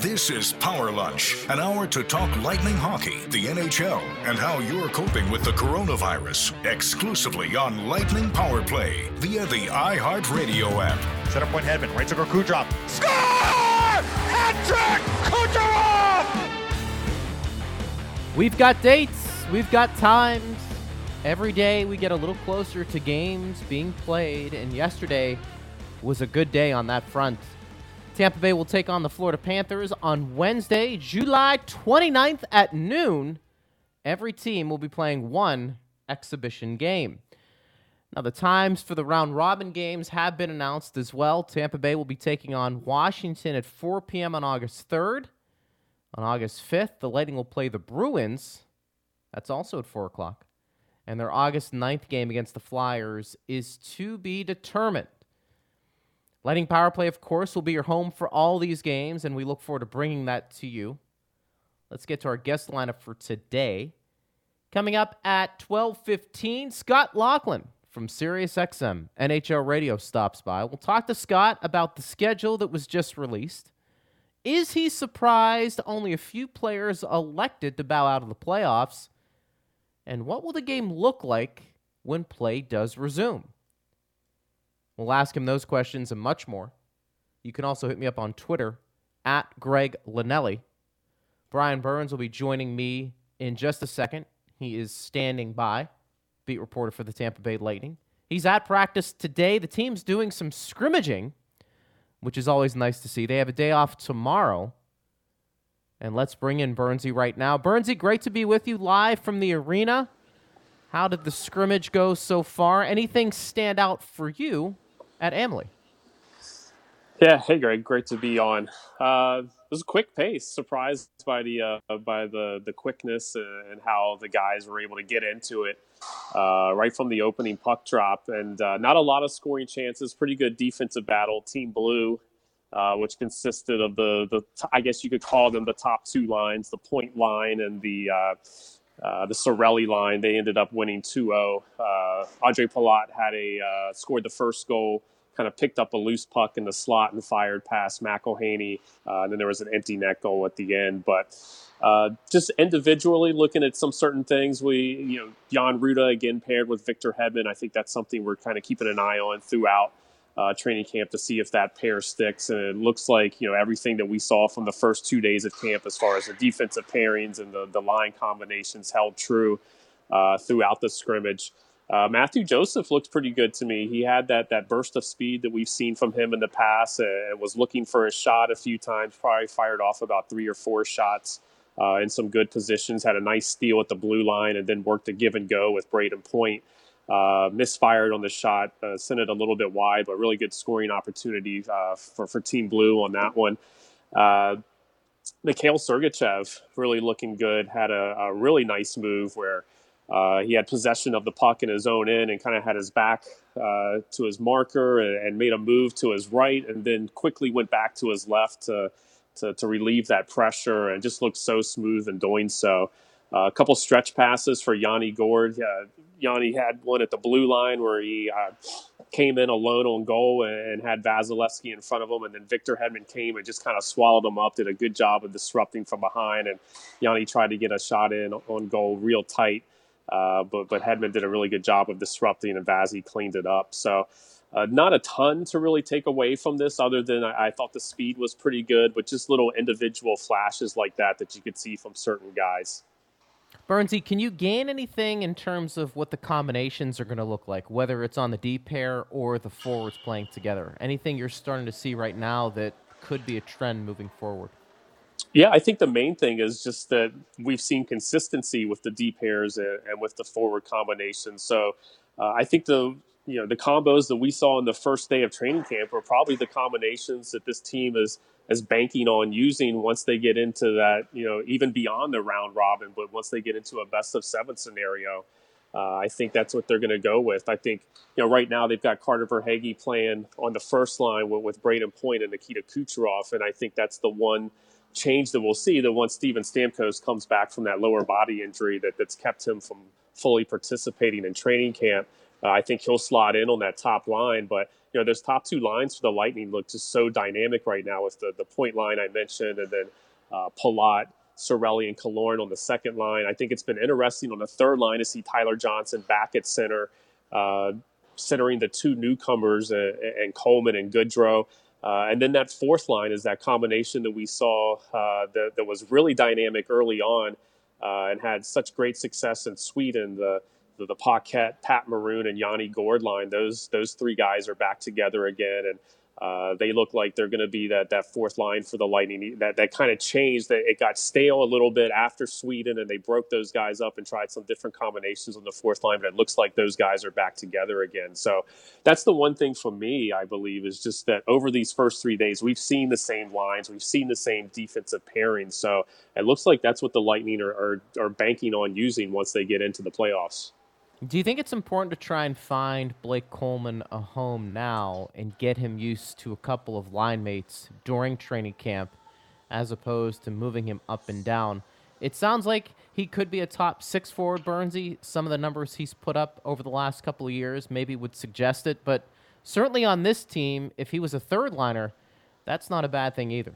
This is Power Lunch, an hour to talk lightning hockey, the NHL, and how you're coping with the coronavirus. Exclusively on Lightning Power Play via the iHeartRadio app. Center point Hedman, right circle Kucherov. Score! Hat trick! Kucherov! We've got dates, we've got times. Every day we get a little closer to games being played, and yesterday was a good day on that front. Tampa Bay will take on the Florida Panthers on Wednesday, July 29th at noon. Every team will be playing one exhibition game. Now, the times for the round robin games have been announced as well. Tampa Bay will be taking on Washington at 4 p.m. on August 3rd. On August 5th, the Lightning will play the Bruins. That's also at 4 o'clock. And their August 9th game against the Flyers is to be determined. Lightning Power Play, of course, will be your home for all these games, and we look forward to bringing that to you. Let's get to our guest lineup for today. Coming up at 12:15, Scott Laughlin from SiriusXM NHL Radio stops by. We'll talk to Scott about the schedule that was just released. Is he surprised only a few players elected to bow out of the playoffs? And what will the game look like when play does resume? We'll ask him those questions and much more. You can also hit me up on Twitter at Greg Linnelli. Brian Burns will be joining me in just a second. He is standing by, beat reporter for the Tampa Bay Lightning. He's at practice today. The team's doing some scrimmaging, which is always nice to see. They have a day off tomorrow. And let's bring in Burnsy right now. Burnsy, great to be with you live from the arena. How did the scrimmage go so far? Anything stand out for you at Amalie. Yeah, hey Greg, great to be on. Uh, it was a quick pace. Surprised by the uh, by the the quickness and how the guys were able to get into it uh, right from the opening puck drop, and uh, not a lot of scoring chances. Pretty good defensive battle. Team Blue, uh, which consisted of the the I guess you could call them the top two lines, the point line and the uh, the Cirelli line. They ended up winning 2-0. Uh, Ondrej Palat had a uh, scored the first goal, kind of picked up a loose puck in the slot and fired past McElhinney. Uh, and then there was an empty net goal at the end. But uh, just individually looking at some certain things, we you know Jan Rutta again paired with Victor Hedman. I think that's something we're kind of keeping an eye on throughout uh, training camp to see if that pair sticks. And it looks like you know everything that we saw from the first two days of camp, as far as the defensive pairings and the the line combinations, held true uh, throughout the scrimmage. Uh, Mathieu Joseph looked pretty good to me. He had that that burst of speed that we've seen from him in the past, and was looking for a shot a few times. Probably fired off about three or four shots. Uh, in some good positions, had a nice steal at the blue line, and then worked a give and go with Brayden Point. Uh, misfired on the shot, uh, sent it a little bit wide, but really good scoring opportunity uh, for, for Team Blue on that one. Uh, Mikhail Sergachev really looking good, had a, a really nice move where uh, he had possession of the puck in his own end and kind of had his back uh, to his marker and, and, made a move to his right and then quickly went back to his left to, to, to relieve that pressure and just looked so smooth in doing so. Uh, a couple stretch passes for Yanni Gourde. Uh, Yanni had one at the blue line where he uh, came in alone on goal and, had Vasilevskiy in front of him, and then Victor Hedman came and just kind of swallowed him up. Did a good job of disrupting from behind, and Yanni tried to get a shot in on goal real tight, uh, but but Hedman did a really good job of disrupting, and Vazzy cleaned it up. So. Uh, not a ton to really take away from this, other than I, I, thought the speed was pretty good, but just little individual flashes like that that you could see from certain guys. Burnsy, can you gain anything in terms of what the combinations are going to look like, whether it's on the D pair or the forwards playing together? Anything you're starting to see right now that could be a trend moving forward? Yeah, I think the main thing is just that we've seen consistency with the D pairs and, and with the forward combinations. So uh, I think the you know the combos that we saw in the first day of training camp are probably the combinations that this team is is banking on using once they get into that you know even beyond the round robin but once they get into a best of seven scenario uh, I think that's what they're going to go with. I think you know right now they've got Carter Verhaeghe playing on the first line with, with Brayden Point and Nikita Kucherov, and I think that's the one change that we'll see. That once Steven Stamkos comes back from that lower body injury that, that's kept him from fully participating in training camp, uh, I think he'll slot in on that top line. But you know, those top two lines for the Lightning look just so dynamic right now with the, the point line I mentioned and then uh, Palat, Cirelli, and Killorn on the second line. I think it's been interesting on the third line to see Tyler Johnson back at center, uh, centering the two newcomers uh, and Coleman and Goodrow. Uh, and then that fourth line is that combination that we saw uh, that, that, was really dynamic early on uh, and had such great success in Sweden. The the, the Paquette, Pat Maroon, and Yanni Gourde line. Those those three guys are back together again, and uh, they look like they're going to be that, that fourth line for the Lightning. That that kind of changed. That it got stale a little bit after Sweden, and they broke those guys up and tried some different combinations on the fourth line. But it looks like those guys are back together again. So that's the one thing for me. I believe is just that over these first three days, we've seen the same lines, we've seen the same defensive pairings. So it looks like that's what the Lightning are, are, are banking on using once they get into the playoffs. Do you think it's important to try and find Blake Coleman a home now and get him used to a couple of line mates during training camp as opposed to moving him up and down? It sounds like he could be a top six forward, Burnsy. Some of the numbers he's put up over the last couple of years maybe would suggest it, but certainly on this team, if he was a third liner, that's not a bad thing either.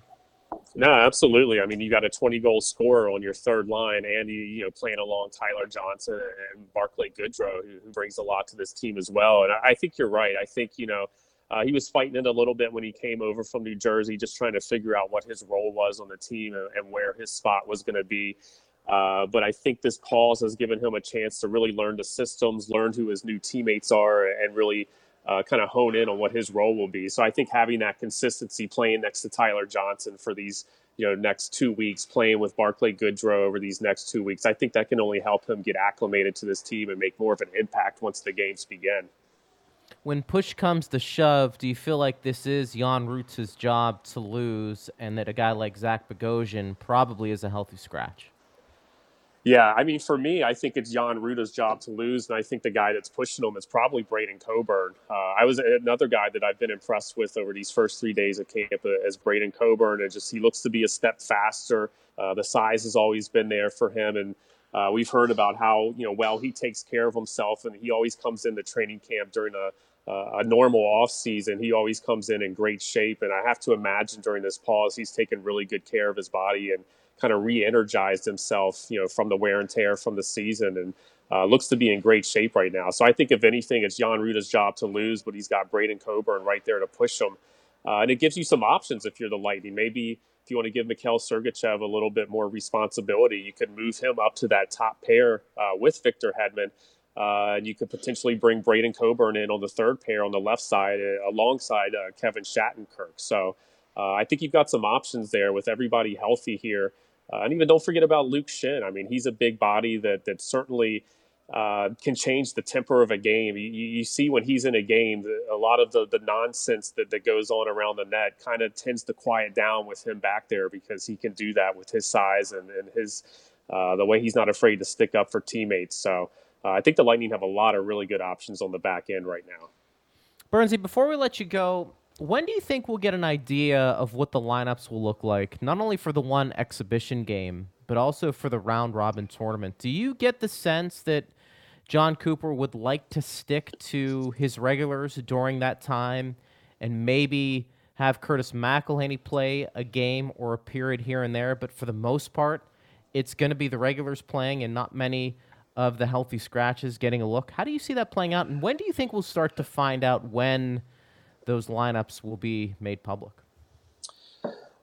No, absolutely. I mean, you got a 20 goal scorer on your third line, and you, you know playing along Tyler Johnson and Barclay Goodrow, who, who brings a lot to this team as well. And I, I think you're right. I think you know uh, he was fighting it a little bit when he came over from New Jersey, just trying to figure out what his role was on the team and, and where his spot was going to be. Uh, but I think this pause has given him a chance to really learn the systems, learn who his new teammates are, and really uh, kind of hone in on what his role will be. So I think having that consistency playing next to Tyler Johnson for these you know next two weeks, playing with Barclay Goodrow over these next two weeks, I think that can only help him get acclimated to this team and make more of an impact once the games begin. When push comes to shove, do you feel like this is Jan Rutta's job to lose, and that a guy like Zach Bogosian probably is a healthy scratch? Yeah, I mean, for me, I think it's Jan Rutta's job to lose, and I think the guy that's pushing him is probably Braydon Coburn. Uh, I was another guy that I've been impressed with over these first three days of camp uh, as Braydon Coburn. It just he looks to be a step faster. Uh, the size has always been there for him, and uh, we've heard about how you know well he takes care of himself, and he always comes into training camp during a uh, a normal off season. He always comes in in great shape, and I have to imagine during this pause he's taken really good care of his body and kind of re-energized himself, you know, from the wear and tear from the season, and uh, looks to be in great shape right now. So I think if anything, it's Jan Rutta's job to lose, but he's got Braydon Coburn right there to push him, uh, and it gives you some options if you're the Lightning. Maybe if you want to give Mikhail Sergachev a little bit more responsibility, you could move him up to that top pair uh, with Victor Hedman. Uh, and you could potentially bring Braydon Coburn in on the third pair on the left side uh, alongside uh, Kevin Shattenkirk. So uh, I think you've got some options there with everybody healthy here. Uh, and even don't forget about Luke Schenn. I mean, he's a big body that that certainly uh, can change the temper of a game. You, you, see when he's in a game, a lot of the, the nonsense that, that goes on around the net kind of tends to quiet down with him back there because he can do that with his size and, and his uh, the way he's not afraid to stick up for teammates. So uh, I think the Lightning have a lot of really good options on the back end right now. Burnsy, before we let you go, when do you think we'll get an idea of what the lineups will look like, not only for the one exhibition game, but also for the round robin tournament? Do you get the sense that Jon Cooper would like to stick to his regulars during that time and maybe have Curtis McElhinney play a game or a period here and there, but for the most part, it's going to be the regulars playing and not many of the healthy scratches getting a look. How do you see that playing out, and when do you think we'll start to find out when? Those lineups will be made public?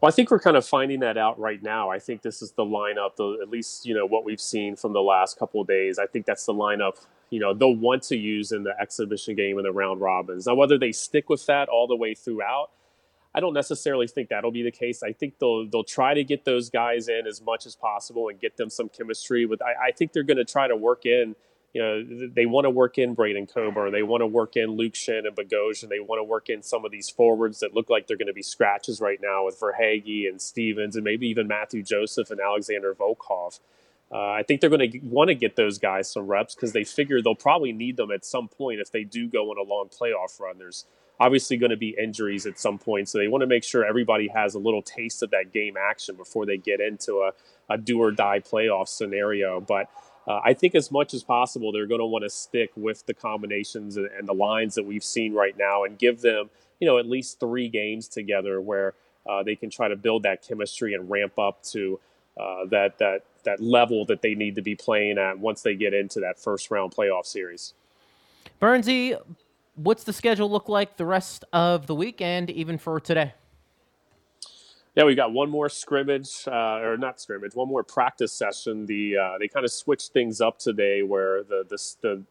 Well, I think we're kind of finding that out right now. I think this is the lineup, the, at least you know what we've seen from the last couple of days. I think that's the lineup you know they'll want to use in the exhibition game and the round robins. Now, whether they stick with that all the way throughout, I don't necessarily think that'll be the case. I think they'll they'll try to get those guys in as much as possible and get them some chemistry. With I, I think they're going to try to work in you know, they want to work in Braydon Coburn. They want to work in Luke Schenn and Bogosian. They want to work in some of these forwards that look like they're going to be scratches right now with Verhaeghe and Stevens and maybe even Matthew Joseph and Alexander Volkov. Uh, I think they're going to want to get those guys some reps because they figure they'll probably need them at some point if they do go on a long playoff run. There's obviously going to be injuries at some point, so they want to make sure everybody has a little taste of that game action before they get into a, a do or die playoff scenario. But uh, I think as much as possible, they're going to want to stick with the combinations and, and, the lines that we've seen right now and give them, you know, at least three games together where uh, they can try to build that chemistry and ramp up to uh, that that that level that they need to be playing at once they get into that first round playoff series. Burnsy, what's the schedule look like the rest of the weekend, even for today? Yeah, we got one more scrimmage, uh, or not scrimmage, one more practice session. The uh, they kind of switched things up today, where the the the,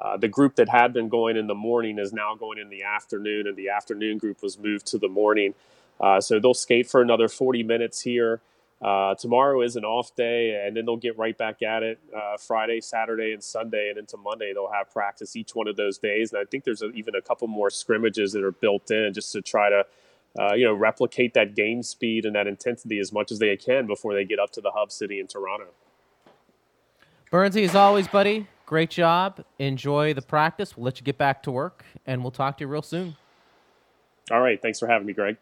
uh, the group that had been going in the morning is now going in the afternoon, and the afternoon group was moved to the morning. Uh, so they'll skate for another 40 minutes here. Uh, tomorrow is an off day, and then they'll get right back at it uh, Friday, Saturday, and Sunday, and into Monday they'll have practice each one of those days. And I think there's a, even a couple more scrimmages that are built in just to try to uh, you know, replicate that game speed and that intensity as much as they can before they get up to the hub city in Toronto. Burnsy, as always, buddy, great job. Enjoy the practice. We'll let you get back to work, and we'll talk to you real soon. All right. Thanks for having me, Greg.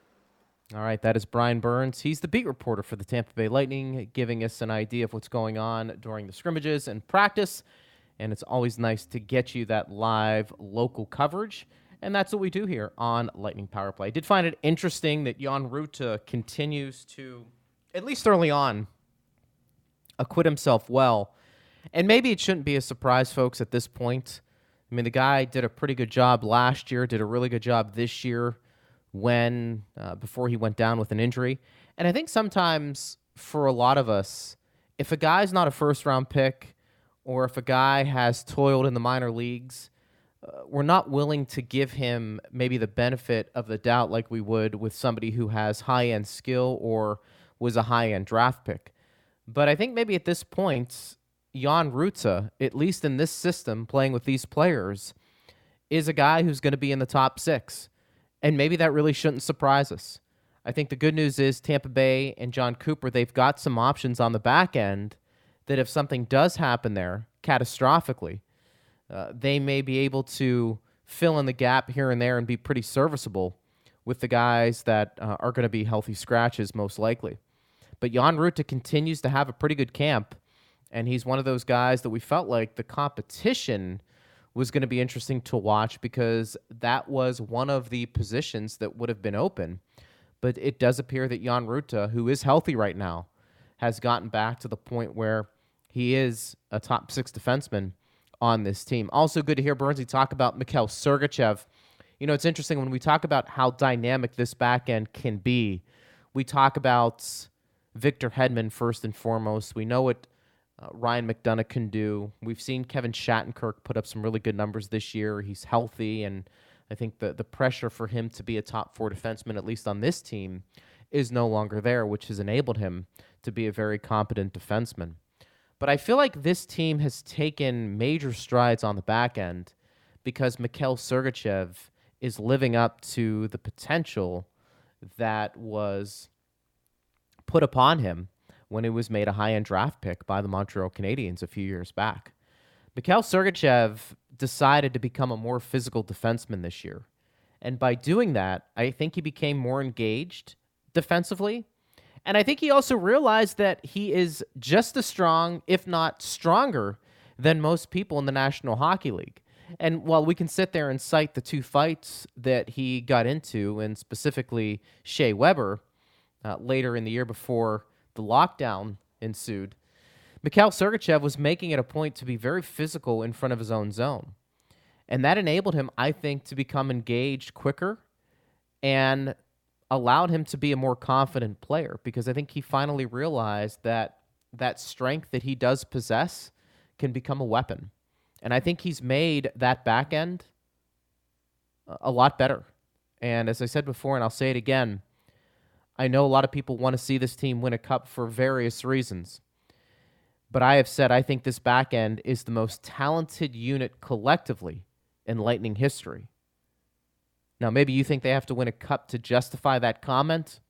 All right, that is Brian Burns. He's the beat reporter for the Tampa Bay Lightning, giving us an idea of what's going on during the scrimmages and practice. And it's always nice to get you that live local coverage. And that's what we do here on Lightning Power Play. I did find it interesting that Jan Rutta continues to, at least early on, acquit himself well. And maybe it shouldn't be a surprise, folks, at this point. I mean, the guy did a pretty good job last year, did a really good job this year when, uh, before he went down with an injury. And I think sometimes for a lot of us, if a guy's not a first round pick or if a guy has toiled in the minor leagues, we're not willing to give him maybe the benefit of the doubt like we would with somebody who has high end skill or was a high end draft pick. But I think maybe at this point, Jan Rutta, at least in this system, playing with these players, is a guy who's going to be in the top six. And maybe that really shouldn't surprise us. I think the good news is Tampa Bay and Jon Cooper, they've got some options on the back end that if something does happen there catastrophically, uh, they may be able to fill in the gap here and there and be pretty serviceable with the guys that uh, are going to be healthy scratches most likely. But Jan Rutta continues to have a pretty good camp, and he's one of those guys that we felt like the competition was going to be interesting to watch because that was one of the positions that would have been open. But it does appear that Jan Rutta, who is healthy right now, has gotten back to the point where he is a top six defenseman on this team. Also, good to hear Burnsy talk about Mikhail Sergachev. You know, it's interesting when we talk about how dynamic this back end can be. We talk about Victor Hedman first and foremost. We know what uh, Ryan McDonagh can do. We've seen Kevin Shattenkirk put up some really good numbers this year. He's healthy, and I think the the pressure for him to be a top four defenseman, at least on this team, is no longer there, which has enabled him to be a very competent defenseman. But I feel like this team has taken major strides on the back end because Mikhail Sergachev is living up to the potential that was put upon him when he was made a high end draft pick by the Montreal Canadiens a few years back. Mikhail Sergachev decided to become a more physical defenseman this year. And by doing that, I think he became more engaged defensively and I think he also realized that he is just as strong, if not stronger, than most people in the National Hockey League. And while we can sit there and cite the two fights that he got into, and specifically Shea Weber uh, later in the year before the lockdown ensued, Mikhail Sergachev was making it a point to be very physical in front of his own zone. And that enabled him, I think, to become engaged quicker and allowed him to be a more confident player because I think he finally realized that that strength that he does possess can become a weapon. And I think he's made that back end uh, a lot better. And as I said before, and I'll say it again, I know a lot of people want to see this team win a cup for various reasons. But I have said I think this back end is the most talented unit collectively in Lightning history. Now, maybe you think they have to win a cup to justify that comment,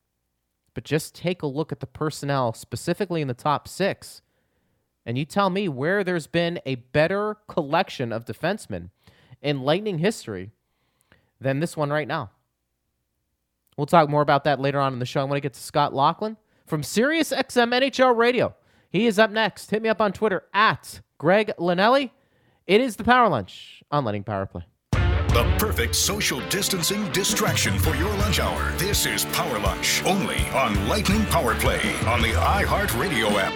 but just take a look at the personnel, specifically in the top six, and you tell me where there's been a better collection of defensemen in Lightning history than this one right now. We'll talk more about that later on in the show. I want to get to Scott Laughlin from Sirius XM NHL Radio He is up next. Hit me up on Twitter at Greg Linnelli. It is the Power Lunch on Lightning Power Play. The perfect social distancing distraction for your lunch hour. This is Power Lunch, only on Lightning Power Play on the iHeartRadio app.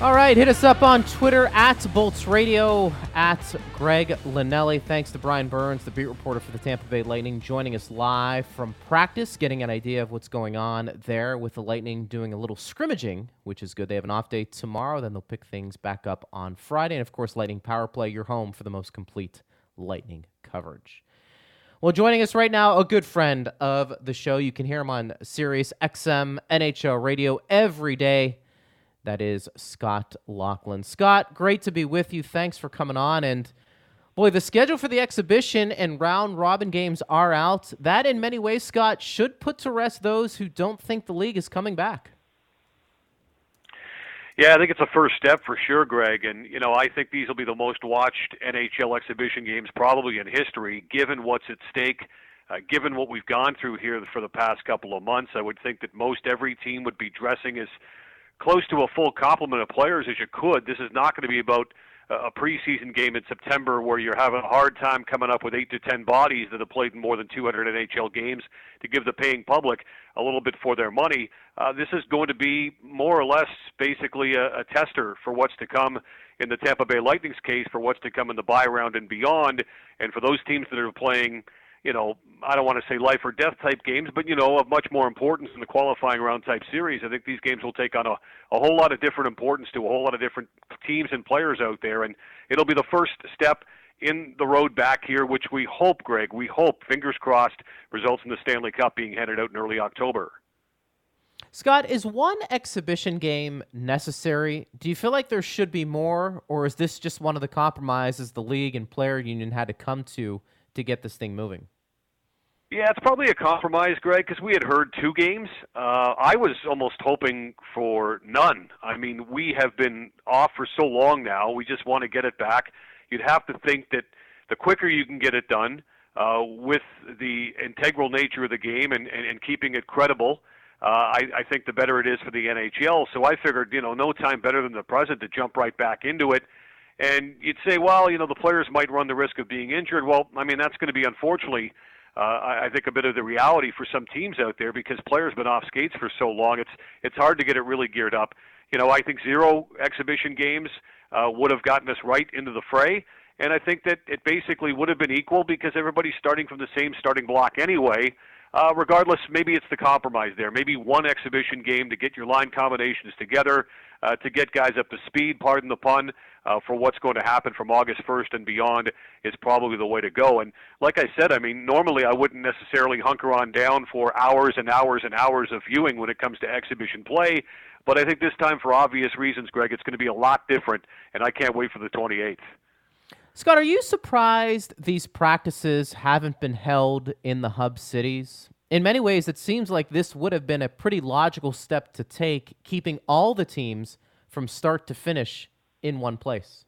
All right, hit us up on Twitter at Bolts Radio, at Greg Linnelli. Thanks to Brian Burns, the beat reporter for the Tampa Bay Lightning, joining us live from practice, getting an idea of what's going on there with the Lightning doing a little scrimmaging, which is good. They have an off day tomorrow, then they'll pick things back up on Friday. And of course, Lightning Power Play, your home for the most complete Lightning coverage. Well, joining us right now, a good friend of the show. You can hear him on Sirius XM NHL radio every day. That is Scott Laughlin. Scott, great to be with you. Thanks for coming on. And boy, the schedule for the exhibition and round robin games are out. That, in many ways, Scott, should put to rest those who don't think the league is coming back. Yeah, I think it's a first step for sure, Greg. And, you know, I think these will be the most watched NHL exhibition games probably in history, given what's at stake. Uh, given what we've gone through here for the past couple of months, I would think that most every team would be dressing as close to a full complement of players as you could. This is not going to be about a preseason game in September where you're having a hard time coming up with eight to ten bodies that have played in more than 200 NHL games to give the paying public a little bit for their money. Uh, this is going to be more or less basically a, a tester for what's to come in the Tampa Bay Lightning's case for what's to come in the buy round and beyond. And for those teams that are playing you know, I don't want to say life or death type games, but you know, of much more importance in the qualifying round type series. I think these games will take on a, a whole lot of different importance to a whole lot of different teams and players out there, and it'll be the first step in the road back here, which we hope, Greg, we hope, fingers crossed, results in the Stanley Cup being handed out in early October. Scott, is one exhibition game necessary? Do you feel like there should be more, or is this just one of the compromises the league and player union had to come to to get this thing moving? Yeah, it's probably a compromise, Greg, because we had heard two games. Uh, I was almost hoping for none. I mean, we have been off for so long now. We just want to get it back. You'd have to think that the quicker you can get it done, uh, with the integral nature of the game and, and, and keeping it credible, uh, I, I think the better it is for the NHL. So I figured, you know, no time better than the present to jump right back into it. And you'd say, well, you know, the players might run the risk of being injured. Well, I mean, that's going to be unfortunately, uh, I, think, a bit of the reality for some teams out there because players been off skates for so long. It's it's hard to get it really geared up. You know, I think zero exhibition games uh, would have gotten us right into the fray. And I think that it basically would have been equal because everybody's starting from the same starting block anyway. Uh, regardless, maybe it's the compromise there. Maybe one exhibition game to get your line combinations together, uh, to get guys up to speed, pardon the pun, uh, for what's going to happen from August 1st and beyond is probably the way to go. And like I said, I mean, normally I wouldn't necessarily hunker on down for hours and hours and hours of viewing when it comes to exhibition play. But I think this time, for obvious reasons, Greg, it's going to be a lot different, and I can't wait for the 28th. Scott, are you surprised these practices haven't been held in the hub cities? In many ways, it seems like this would have been a pretty logical step to take, keeping all the teams from start to finish in one place.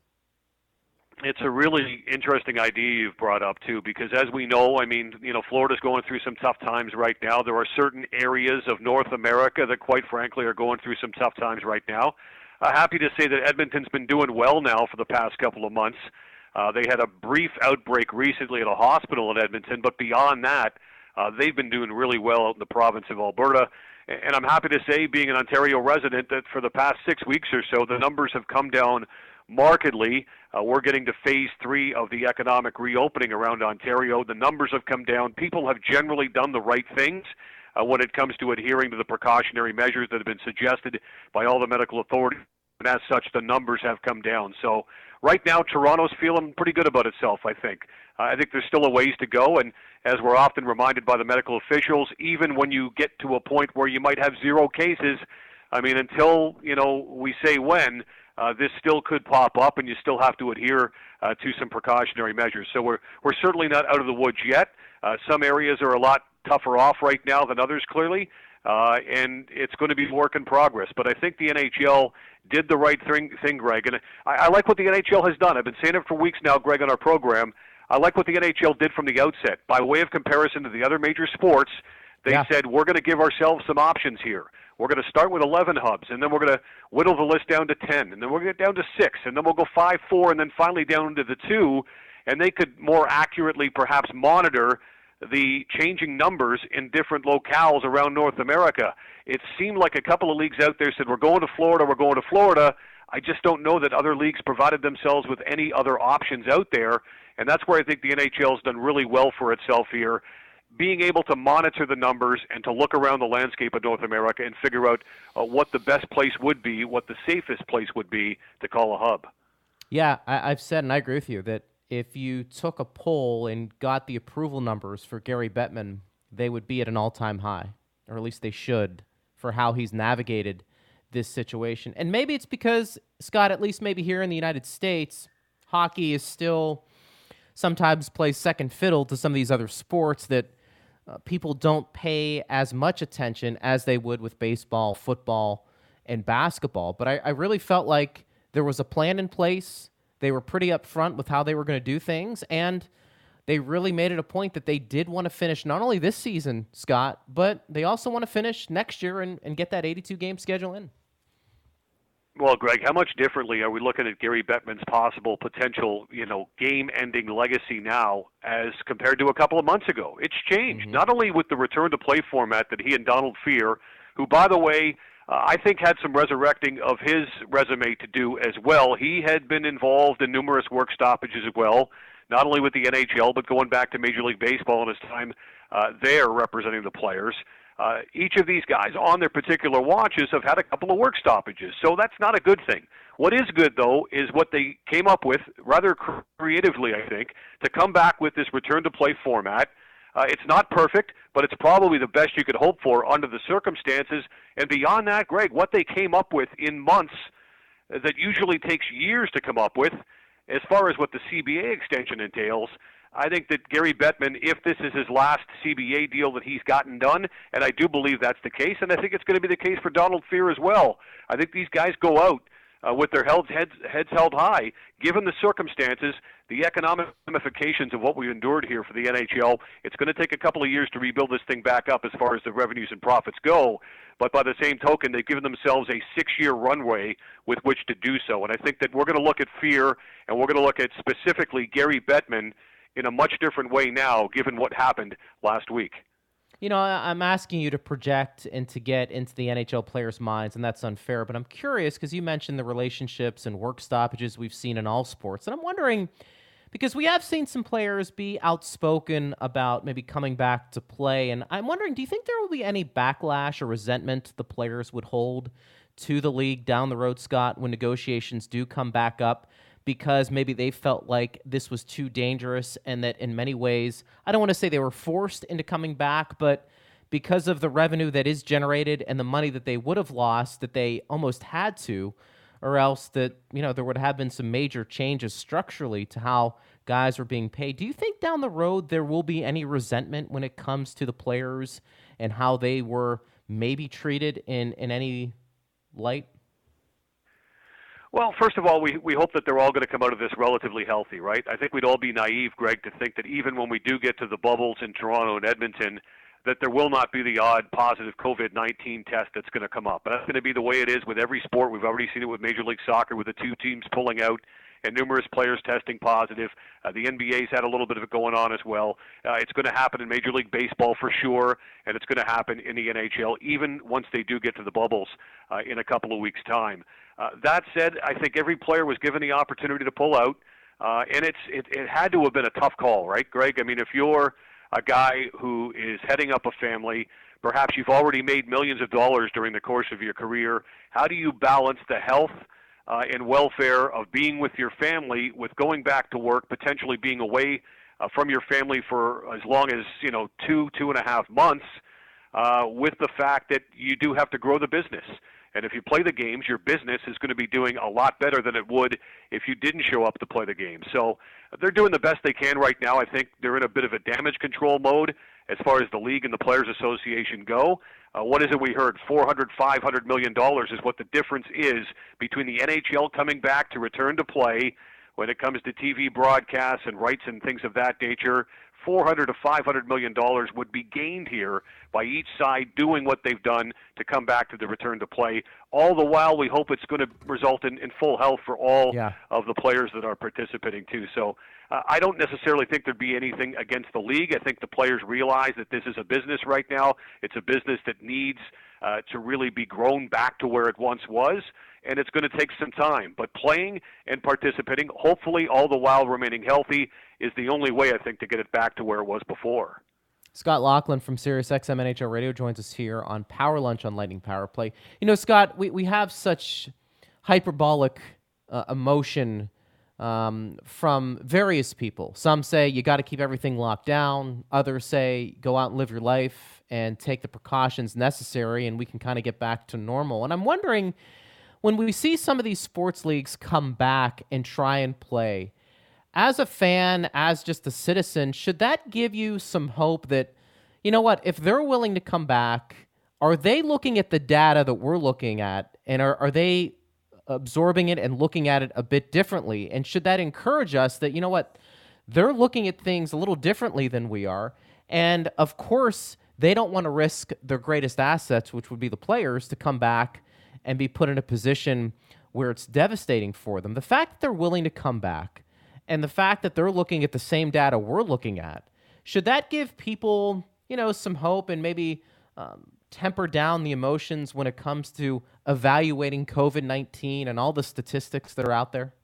It's a really interesting idea you've brought up too, because as we know, I mean, you know, Florida's going through some tough times right now. There are certain areas of North America that, quite frankly, are going through some tough times right now. Uh, happy to say that Edmonton's been doing well now for the past couple of months. Uh, they had a brief outbreak recently at a hospital in Edmonton, but beyond that, uh, they've been doing really well out in the province of Alberta. And I'm happy to say, being an Ontario resident, that for the past six weeks or so, the numbers have come down markedly. Uh, we're getting to phase three of the economic reopening around Ontario. The numbers have come down. People have generally done the right things. Uh, when it comes to adhering to the precautionary measures that have been suggested by all the medical authorities. And as such, the numbers have come down. So right now, Toronto's feeling pretty good about itself, I think. Uh, I think there's still a ways to go, and as we're often reminded by the medical officials, even when you get to a point where you might have zero cases, I mean, until you know we say when, uh, this still could pop up, and you still have to adhere uh, to some precautionary measures. So we're we're certainly not out of the woods yet. Uh, some areas are a lot tougher off right now than others, clearly, uh, and it's going to be work in progress. But I think the NHL did the right thing, thing Greg, and I, I like what the NHL has done. I've been saying it for weeks now, Greg, on our program. I like what the NHL did from the outset. By way of comparison to the other major sports, they yeah. said we're going to give ourselves some options here. We're going to start with 11 hubs, and then we're going to whittle the list down to 10, and then we're going to get down to six, and then we'll go five, four, and then finally down to the two. And they could more accurately, perhaps, monitor the changing numbers in different locales around North America. It seemed like a couple of leagues out there said, We're going to Florida, we're going to Florida. I just don't know that other leagues provided themselves with any other options out there. And that's where I think the NHL has done really well for itself here. Being able to monitor the numbers and to look around the landscape of North America and figure out uh, what the best place would be, what the safest place would be to call a hub. Yeah, I, I've said, and I agree with you, that if you took a poll and got the approval numbers for Gary Bettman, they would be at an all time high, or at least they should, for how he's navigated this situation. And maybe it's because, Scott, at least maybe here in the United States, hockey is still sometimes plays second fiddle to some of these other sports that uh, people don't pay as much attention as they would with baseball, football, and basketball. But I, I really felt like there was a plan in place they were pretty upfront with how they were going to do things, and they really made it a point that they did want to finish not only this season, Scott, but they also want to finish next year and, and get that 82 game schedule in. Well, Greg, how much differently are we looking at Gary Bettman's possible potential, you know, game-ending legacy now as compared to a couple of months ago? It's changed mm-hmm. not only with the return to play format that he and Donald Fehr, who, by the way, uh, I think had some resurrecting of his resume to do as well. He had been involved in numerous work stoppages as well, not only with the NHL but going back to Major League Baseball in his time uh, there representing the players. Uh, each of these guys on their particular watches have had a couple of work stoppages, so that's not a good thing. What is good, though, is what they came up with rather creatively, I think, to come back with this return to play format uh, it's not perfect, but it's probably the best you could hope for under the circumstances. And beyond that, Greg, what they came up with in months that usually takes years to come up with, as far as what the CBA extension entails, I think that Gary Bettman, if this is his last CBA deal that he's gotten done, and I do believe that's the case, and I think it's going to be the case for Donald Fehr as well. I think these guys go out uh, with their heads, heads, heads held high, given the circumstances, the economic ramifications of what we've endured here for the NHL. It's going to take a couple of years to rebuild this thing back up as far as the revenues and profits go. But by the same token, they've given themselves a six-year runway with which to do so. And I think that we're going to look at Fehr and we're going to look at specifically Gary Bettman in a much different way now, given what happened last week you know, I'm asking you to project and to get into the NHL players' minds, and that's unfair. But I'm curious because you mentioned the relationships and work stoppages we've seen in all sports, and I'm wondering because we have seen some players be outspoken about maybe coming back to play, and I'm wondering, do you think there will be any backlash or resentment the players would hold to the league down the road, Scott, when negotiations do come back up? Because maybe they felt like this was too dangerous and that in many ways, I don't want to say they were forced into coming back, but because of the revenue that is generated and the money that they would have lost, that they almost had to, or else that, you know, there would have been some major changes structurally to how guys were being paid. Do you think down the road there will be any resentment when it comes to the players and how they were maybe treated in, in any light? Well, first of all, we, we hope that they're all going to come out of this relatively healthy, right? I think we'd all be naive, Greg, to think that even when we do get to the bubbles in Toronto and Edmonton, that there will not be the odd positive COVID 19 test that's going to come up. But that's going to be the way it is with every sport. We've already seen it with Major League Soccer, with the two teams pulling out and numerous players testing positive. Uh, the NBA's had a little bit of it going on as well. Uh, it's going to happen in Major League Baseball for sure, and it's going to happen in the NHL, even once they do get to the bubbles uh, in a couple of weeks' time. Uh, that said, I think every player was given the opportunity to pull out, uh, and it's it, it had to have been a tough call, right, Greg? I mean, if you're a guy who is heading up a family, perhaps you've already made millions of dollars during the course of your career. How do you balance the health uh, and welfare of being with your family with going back to work, potentially being away uh, from your family for as long as you know two two and a half months, uh, with the fact that you do have to grow the business. And if you play the games, your business is going to be doing a lot better than it would if you didn't show up to play the game. So they're doing the best they can right now. I think they're in a bit of a damage control mode as far as the league and the players association go. Uh, what is it we heard? 400, 500 million dollars is what the difference is between the NHL coming back to return to play when it comes to TV broadcasts and rights and things of that nature. 400 to 500 million dollars would be gained here by each side doing what they've done to come back to the return to play. All the while, we hope it's going to result in, in full health for all yeah. of the players that are participating too. So uh, I don't necessarily think there'd be anything against the league. I think the players realize that this is a business right now. It's a business that needs uh, to really be grown back to where it once was and it's going to take some time. But playing and participating, hopefully all the while remaining healthy, is the only way I think to get it back to where it was before. Scott Laughlin from SiriusXM NHL Radio joins us here on Power Lunch on Lightning Power Play. You know, Scott, we, we have such hyperbolic uh, emotion um, from various people. Some say you got to keep everything locked down. Others say go out and live your life and take the precautions necessary, and we can kind of get back to normal. And I'm wondering when we see some of these sports leagues come back and try and play, as a fan, as just a citizen, should that give you some hope that, you know what, if they're willing to come back, are they looking at the data that we're looking at and are, are they absorbing it and looking at it a bit differently? And should that encourage us that, you know what, they're looking at things a little differently than we are? And of course, they don't want to risk their greatest assets, which would be the players, to come back and be put in a position where it's devastating for them. The fact that they're willing to come back and the fact that they're looking at the same data we're looking at, should that give people, you know, some hope and maybe um, temper down the emotions when it comes to evaluating COVID 19 and all the statistics that are out there?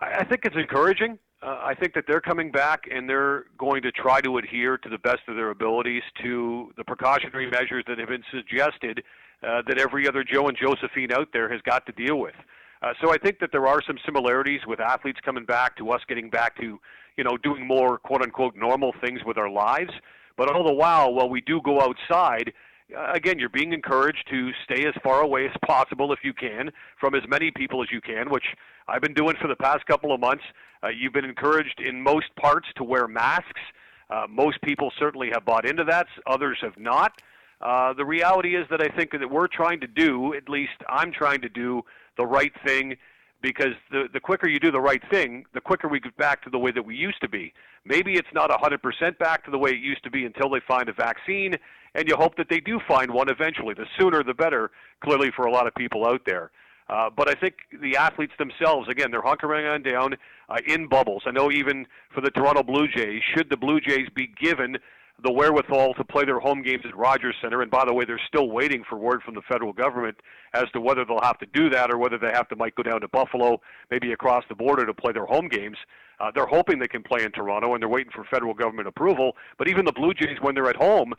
I think it's encouraging. Uh, I think that they're coming back and they're going to try to adhere to the best of their abilities to the precautionary measures that have been suggested uh, that every other Joe and Josephine out there has got to deal with. Uh, so I think that there are some similarities with athletes coming back to us getting back to, you know, doing more quote unquote normal things with our lives. But all the while, while we do go outside, uh, again, you're being encouraged to stay as far away as possible if you can from as many people as you can, which I've been doing for the past couple of months. Uh, you've been encouraged in most parts to wear masks. Uh, most people certainly have bought into that, others have not. Uh, the reality is that I think that we're trying to do, at least I'm trying to do, the right thing because the, the quicker you do the right thing, the quicker we get back to the way that we used to be. Maybe it's not 100% back to the way it used to be until they find a vaccine, and you hope that they do find one eventually. The sooner the better, clearly, for a lot of people out there. Uh, but I think the athletes themselves, again, they're hunkering on down uh, in bubbles. I know even for the Toronto Blue Jays, should the Blue Jays be given the wherewithal to play their home games at Rogers Center. And by the way, they're still waiting for word from the federal government as to whether they'll have to do that or whether they have to might go down to Buffalo, maybe across the border to play their home games. Uh, they're hoping they can play in Toronto, and they're waiting for federal government approval. But even the Blue Jays, when they're at home, are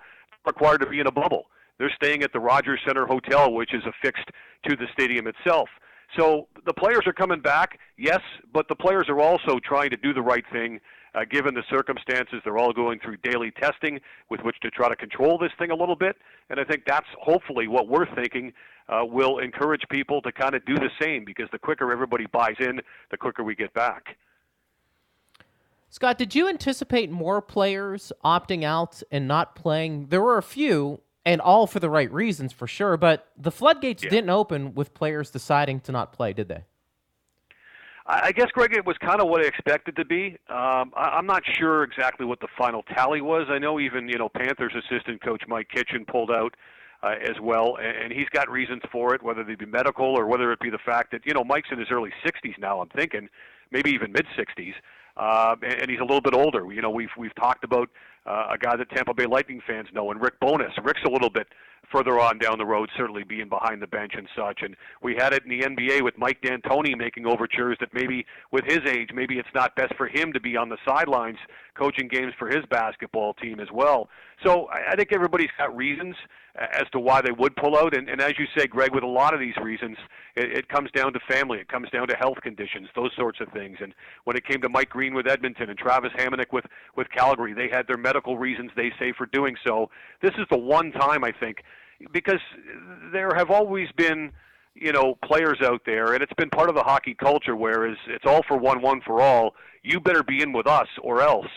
required to be in a bubble. They're staying at the Rogers Center Hotel, which is affixed to the stadium itself. So the players are coming back, yes, but the players are also trying to do the right thing uh, given the circumstances. They're all going through daily testing with which to try to control this thing a little bit. And I think that's hopefully what we're thinking uh, will encourage people to kind of do the same because the quicker everybody buys in, the quicker we get back. Scott, did you anticipate more players opting out and not playing? There were a few, and all for the right reasons for sure, but the floodgates yeah. didn't open with players deciding to not play, did they? I guess, Greg, it was kind of what I expected to be. Um, I, I'm not sure exactly what the final tally was. I know even you know Panthers assistant coach Mike Kitchen pulled out uh, as well, and, and he's got reasons for it, whether they be medical or whether it be the fact that you know Mike's in his early 60s now. I'm thinking maybe even mid 60s, uh, and, and he's a little bit older. You know, we've we've talked about uh, a guy that Tampa Bay Lightning fans know, and Rick Bowness. Rick's a little bit further on down the road, certainly being behind the bench and such. And we had it in the NBA with Mike D'Antoni making overtures that maybe with his age, maybe it's not best for him to be on the sidelines coaching games for his basketball team as well. So I think everybody's got reasons as to why they would pull out. And, and as you say, Greg, with a lot of these reasons, it, it comes down to family, it comes down to health conditions, those sorts of things. And when it came to Mike Green with Edmonton and Travis Hamonic with with Calgary, they had their medical reasons they say for doing so. This is the one time I think because there have always been you know players out there and it's been part of the hockey culture whereas it's all for one one for all you better be in with us or else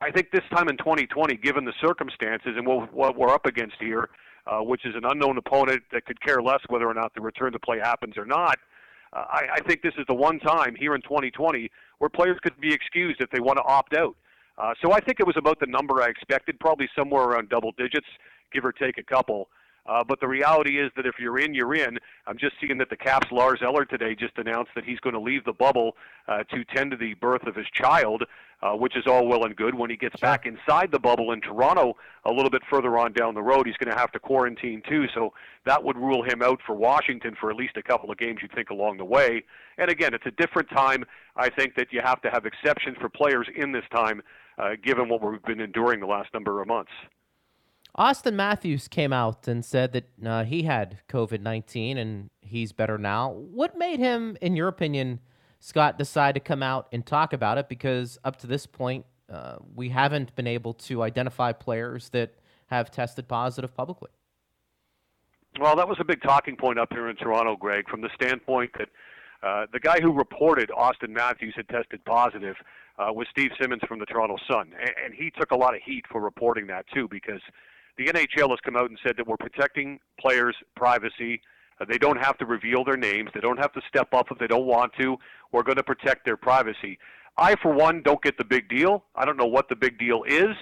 i think this time in 2020 given the circumstances and what, what we're up against here uh, which is an unknown opponent that could care less whether or not the return to play happens or not Uh, I, I think this is the one time here in 2020 where players could be excused if they want to opt out. Uh, so I think it was about the number I expected, probably somewhere around double digits, give or take a couple. Uh, but the reality is that if you're in, you're in. I'm just seeing that the Caps' Lars Eller today just announced that he's going to leave the bubble uh, to tend to the birth of his child, uh, which is all well and good. When he gets back inside the bubble in Toronto, a little bit further on down the road, he's going to have to quarantine too. So that would rule him out for Washington for at least a couple of games, you'd think, along the way. And again, it's a different time. I think that you have to have exceptions for players in this time, uh, given what we've been enduring the last number of months. Auston Matthews came out and said that uh, he had COVID 19 and he's better now. What made him, in your opinion, Scott, decide to come out and talk about it? Because up to this point, uh, we haven't been able to identify players that have tested positive publicly. Well, that was a big talking point up here in Toronto, Greg, from the standpoint that uh, the guy who reported Auston Matthews had tested positive uh, was Steve Simmons from the Toronto Sun, and, and he took a lot of heat for reporting that too, because the NHL has come out and said that we're protecting players' privacy. Uh, they don't have to reveal their names. They don't have to step up if they don't want to. We're going to protect their privacy. I, for one, don't get the big deal. I don't know what the big deal is.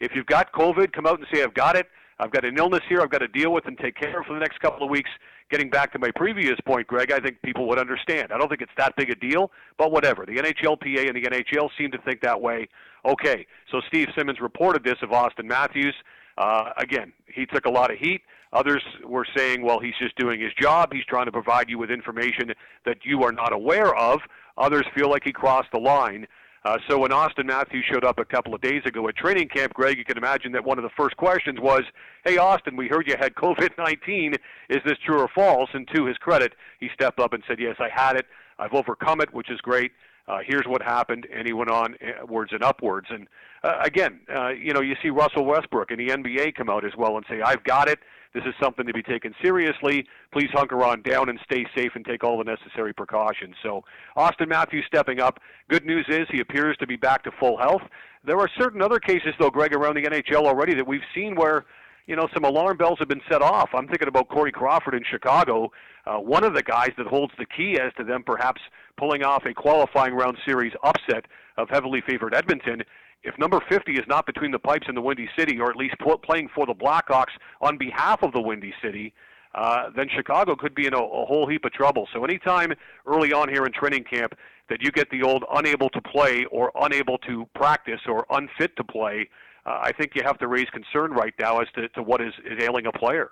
If you've got COVID, come out and say, I've got it. I've got an illness here I've got to deal with and take care of for the next couple of weeks. Getting back to my previous point, Greg, I think people would understand. I don't think it's that big a deal, but whatever. The NHLPA and the NHL seem to think that way. Okay, so Steve Simmons reported this of Auston Matthews. Uh, again, he took a lot of heat. Others were saying, well, he's just doing his job. He's trying to provide you with information that you are not aware of. Others feel like he crossed the line. Uh, so when Auston Matthews showed up a couple of days ago at training camp, Greg, you can imagine that one of the first questions was, "Hey, Auston, we heard you had COVID-19. Is this true or false?" And to his credit, he stepped up and said, "Yes, I had it. I've overcome it, which is great uh, here's what happened, and he went on words and upwards. And uh, again, uh, you know, you see Russell Westbrook and the NBA come out as well and say, "I've got it. This is something to be taken seriously. Please hunker on down and stay safe and take all the necessary precautions." So, Auston Matthews stepping up. Good news is he appears to be back to full health. There are certain other cases, though, Greg, around the NHL already that we've seen where you know, some alarm bells have been set off. I'm thinking about Corey Crawford in Chicago, uh, one of the guys that holds the key as to them perhaps pulling off a qualifying round series upset of heavily favored Edmonton. If number 50 is not between the pipes in the Windy City, or at least playing for the Blackhawks on behalf of the Windy City, uh, then Chicago could be in a, a whole heap of trouble. So anytime early on here in training camp that you get the old unable to play or unable to practice or unfit to play, uh, I think you have to raise concern right now as to, to what is, is ailing a player.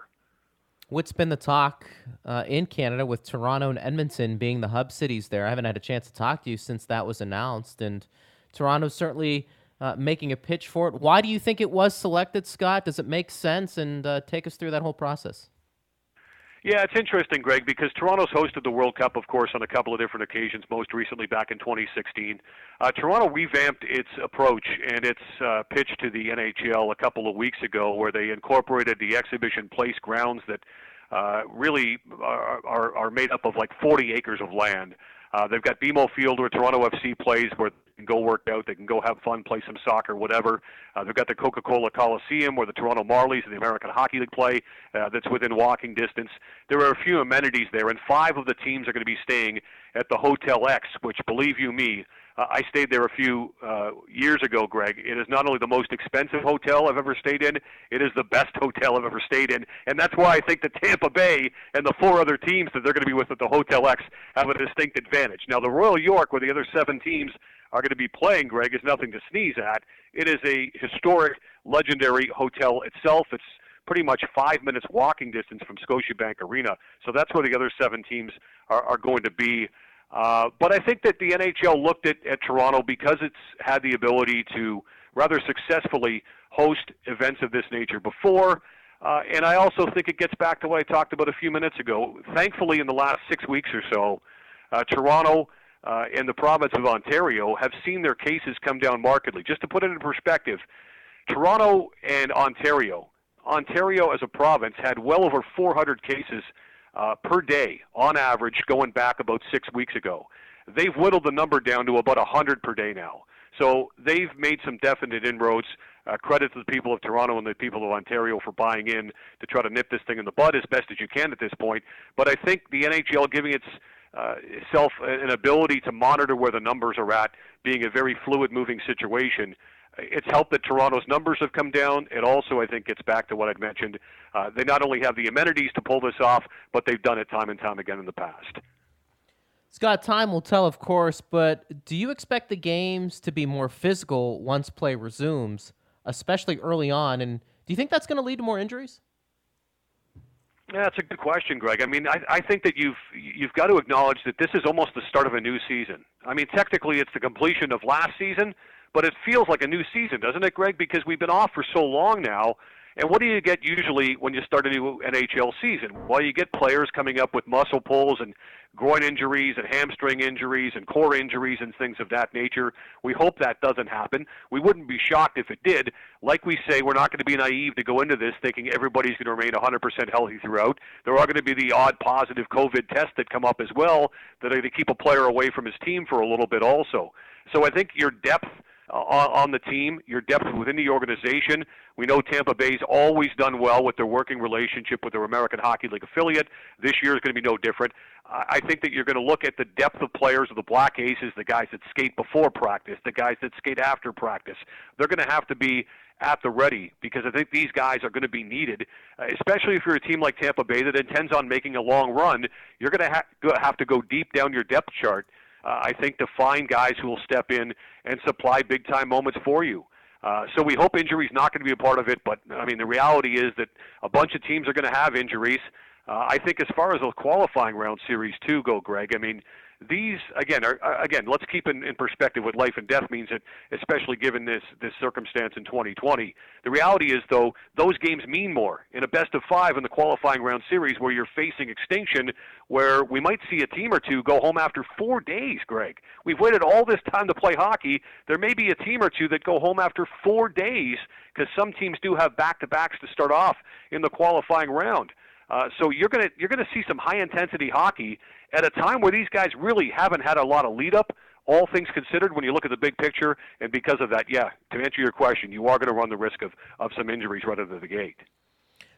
What's been the talk uh, in Canada with Toronto and Edmonton being the hub cities there? I haven't had a chance to talk to you since that was announced, and Toronto's certainly uh, making a pitch for it. Why do you think it was selected, Scott? Does it make sense? And uh, take us through that whole process. Yeah, it's interesting, Greg, because Toronto's hosted the World Cup, of course, on a couple of different occasions, most recently back in 2016. Uh, Toronto revamped its approach and its uh, pitch to the NHL a couple of weeks ago, where they incorporated the exhibition place grounds that uh, really are, are, are made up of like 40 acres of land. Uh, they've got BMO Field where Toronto FC plays, where can go work out, they can go have fun, play some soccer, whatever. Uh, they've got the Coca-Cola Coliseum where the Toronto Marlies and the American Hockey League play. Uh, that's within walking distance. There are a few amenities there, and five of the teams are going to be staying at the Hotel X, which, believe you me, uh, I stayed there a few uh, years ago, Greg. It is not only the most expensive hotel I've ever stayed in, it is the best hotel I've ever stayed in. And that's why I think that Tampa Bay and the four other teams that they're going to be with at the Hotel X have a distinct advantage. Now, the Royal York, where the other seven teams are going to be playing, Greg, is nothing to sneeze at. It is a historic, legendary hotel itself. It's pretty much five minutes walking distance from Scotiabank Arena. So that's where the other seven teams are, are going to be. Uh, but I think that the NHL looked at, at Toronto because it's had the ability to rather successfully host events of this nature before. Uh, and I also think it gets back to what I talked about a few minutes ago. Thankfully, in the last six weeks or so, uh, Toronto uh, and the province of Ontario have seen their cases come down markedly. Just to put it in perspective, Toronto and Ontario, Ontario as a province had well over 400 cases uh, per day on average going back about six weeks ago. They've whittled the number down to about 100 per day now. So they've made some definite inroads. Uh, credit to the people of Toronto and the people of Ontario for buying in to try to nip this thing in the bud as best as you can at this point. But I think the NHL giving its uh, self an ability to monitor where the numbers are at, being a very fluid moving situation. It's helped that Toronto's numbers have come down. It also, I think, gets back to what I'd mentioned. Uh, they not only have the amenities to pull this off, but they've done it time and time again in the past. Scott, time will tell, of course, but do you expect the games to be more physical once play resumes, especially early on? And do you think that's going to lead to more injuries? Yeah, that's a good question, Greg. I mean, I, I think that you've you've got to acknowledge that this is almost the start of a new season. I mean, technically, it's the completion of last season, but it feels like a new season, doesn't it, Greg? Because we've been off for so long now. And what do you get usually when you start a new NHL season? Well, you get players coming up with muscle pulls and groin injuries and hamstring injuries and core injuries and things of that nature. We hope that doesn't happen. We wouldn't be shocked if it did. Like we say, we're not going to be naive to go into this thinking everybody's going to remain 100% healthy throughout. There are going to be the odd positive COVID tests that come up as well that are going to keep a player away from his team for a little bit also. So I think your depth on the team, your depth within the organization. We know Tampa Bay's always done well with their working relationship with their American Hockey League affiliate. This year is going to be no different. I think that you're going to look at the depth of players of the Black Aces, the guys that skate before practice, the guys that skate after practice. They're going to have to be at the ready because I think these guys are going to be needed, especially if you're a team like Tampa Bay that intends on making a long run. You're going to ha- have to go deep down your depth chart uh, I think, to find guys who will step in and supply big time moments for you. Uh, so we hope injuries not going to be a part of it, but I mean the reality is that a bunch of teams are going to have injuries. Uh, I think as far as the qualifying round series too go, Greg. I mean these again are again let's keep in, in perspective what life and death means it especially given this this circumstance in 2020 the reality is though those games mean more in a best of five in the qualifying round series where you're facing extinction where we might see a team or two go home after four days greg. We've waited all this time to play hockey. There may be a team or two that go home after four days because some teams do have back to backs to start off in the qualifying round. Uh, so you're going to you're going to see some high intensity hockey at a time where these guys really haven't had a lot of lead up. All things considered, when you look at the big picture, and because of that, yeah, to answer your question, you are going to run the risk of, of some injuries right out of the gate.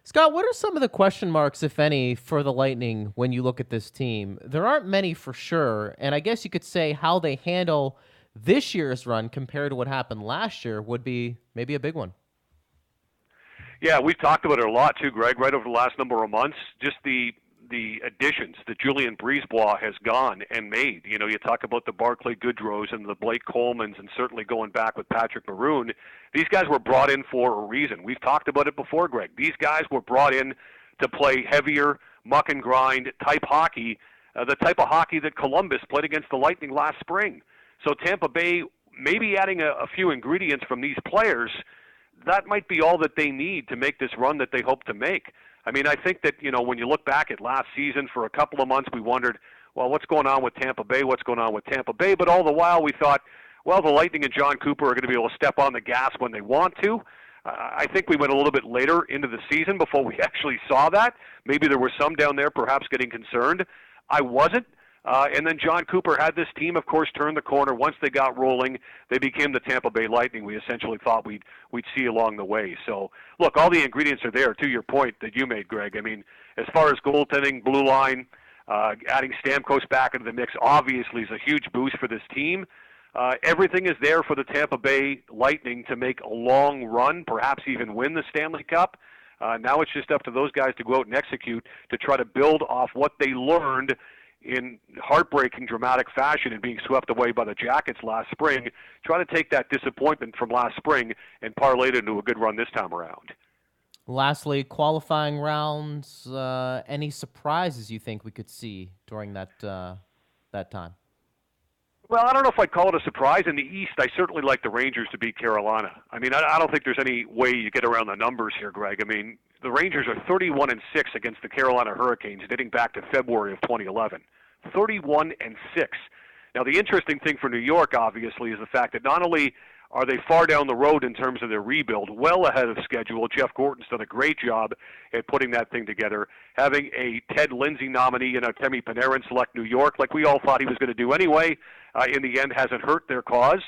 Scott, what are some of the question marks, if any, for the Lightning when you look at this team? There aren't many for sure, and I guess you could say how they handle this year's run compared to what happened last year would be maybe a big one. Yeah, we've talked about it a lot too, Greg. Right over the last number of months, just the the additions that Julien BriseBois has gone and made. You know, you talk about the Barclay Goodrows and the Blake Colemans, and certainly going back with Patrick Maroon. These guys were brought in for a reason. We've talked about it before, Greg. These guys were brought in to play heavier, muck and grind type hockey, uh, the type of hockey that Columbus played against the Lightning last spring. So Tampa Bay maybe adding a, a few ingredients from these players that might be all that they need to make this run that they hope to make. I mean, I think that you know when you look back at last season for a couple of months, we wondered, well, what's going on with Tampa Bay? What's going on with Tampa Bay? But all the while, we thought, well, the Lightning and Jon Cooper are going to be able to step on the gas when they want to. Uh, I think we went a little bit later into the season before we actually saw that. Maybe there were some down there perhaps getting concerned. I wasn't. Uh, and then Jon Cooper had this team, of course, turn the corner. Once they got rolling, they became the Tampa Bay Lightning. We essentially thought we'd we'd see along the way. So, look, all the ingredients are there. To your point that you made, Greg. I mean, as far as goaltending, blue line, uh, adding Stamkos back into the mix, obviously is a huge boost for this team. Uh, everything is there for the Tampa Bay Lightning to make a long run, perhaps even win the Stanley Cup. Uh, now it's just up to those guys to go out and execute to try to build off what they learned in heartbreaking, dramatic fashion and being swept away by the Jackets last spring. Try to take that disappointment from last spring and parlay it into a good run this time around. Lastly, qualifying rounds. Uh, any surprises you think we could see during that uh, that time? Well, I don't know if I'd call it a surprise. In the East, I certainly like the Rangers to beat Carolina. I mean, I, I don't think there's any way you get around the numbers here, Greg. I mean, the Rangers are 31 and 6 against the Carolina Hurricanes dating back to February of 2011. 31 and 6. Now, the interesting thing for New York, obviously, is the fact that not only are they far down the road in terms of their rebuild, well ahead of schedule. Jeff Gorton's done a great job at putting that thing together. Having a Ted Lindsay nominee and Artemi Panarin select New York, like we all thought he was going to do anyway, uh, in the end hasn't hurt their cause.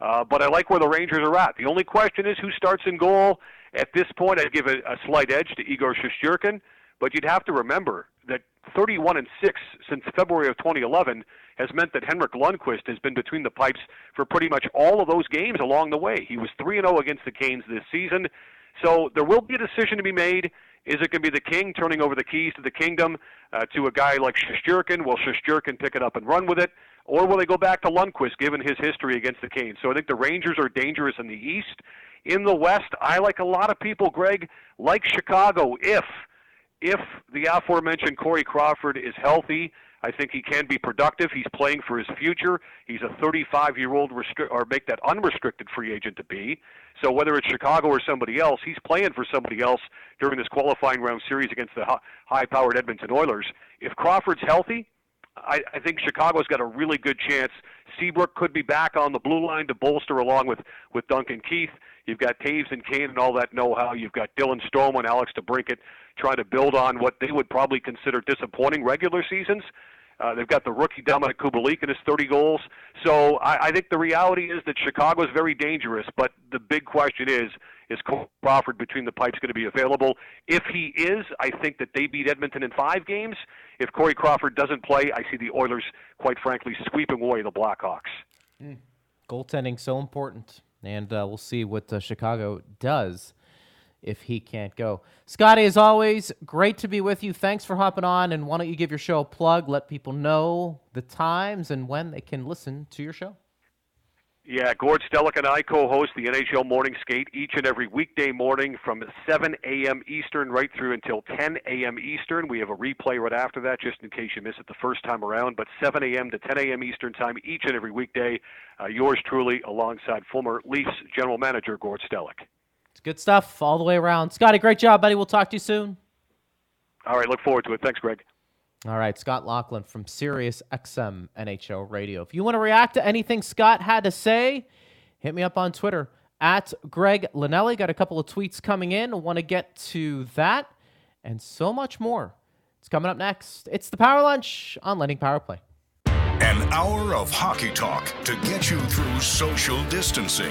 Uh, but I like where the Rangers are at. The only question is who starts in goal. At this point, I'd give a, a slight edge to Igor Shesterkin. But you'd have to remember that 31 and 6 since February of 2011 has meant that Henrik Lundqvist has been between the pipes for pretty much all of those games along the way. He was 3 and 0 against the Canes this season. So there will be a decision to be made. Is it going to be the king turning over the keys to the kingdom uh, to a guy like Shesterkin? Will Shesterkin pick it up and run with it? Or will they go back to Lundqvist given his history against the Canes? So I think the Rangers are dangerous in the East. In the West, I like a lot of people, Greg, like Chicago if if the aforementioned Corey Crawford is healthy, I think he can be productive. He's playing for his future. He's a 35-year-old restri- or make that unrestricted free agent to be. So whether it's Chicago or somebody else, he's playing for somebody else during this qualifying round series against the high-powered Edmonton Oilers. If Crawford's healthy, I, I think Chicago's got a really good chance. Seabrook could be back on the blue line to bolster along with with Duncan Keith. You've got Toews and Kane and all that know-how. You've got Dylan Strome and Alex DeBrincat trying to build on what they would probably consider disappointing regular seasons. Uh, they've got the rookie Dominik Kubalik and his 30 goals. So I, I think the reality is that Chicago is very dangerous. But the big question is, is Crawford between the pipes going to be available? If he is, I think that they beat Edmonton in five games. If Corey Crawford doesn't play, I see the Oilers, quite frankly, sweeping away the Blackhawks. Mm. Goaltending so important and uh, we'll see what uh, Chicago does if he can't go. Scotty, as always, great to be with you. Thanks for hopping on. And why don't you give your show a plug? Let people know the times and when they can listen to your show. Yeah, Gord Stellick and I co-host the NHL Morning Skate each and every weekday morning from 7 a.m. Eastern right through until 10 a.m. Eastern. We have a replay right after that, just in case you miss it the first time around. But 7 a.m. to 10 a.m. Eastern time each and every weekday. Uh, yours truly, alongside former Leafs general manager Gord Stellick. It's good stuff all the way around. Scotty, great job, buddy. We'll talk to you soon. All right, look forward to it. Thanks, Greg. All right, Scott Laughlin from Sirius XM NHL Radio. If you want to react to anything Scott had to say, hit me up on Twitter at Greg Linelli. Got a couple of tweets coming in. Want to get to that and so much more. It's coming up next. It's the Power Lunch on Lightning Power Play. An hour of hockey talk to get you through social distancing.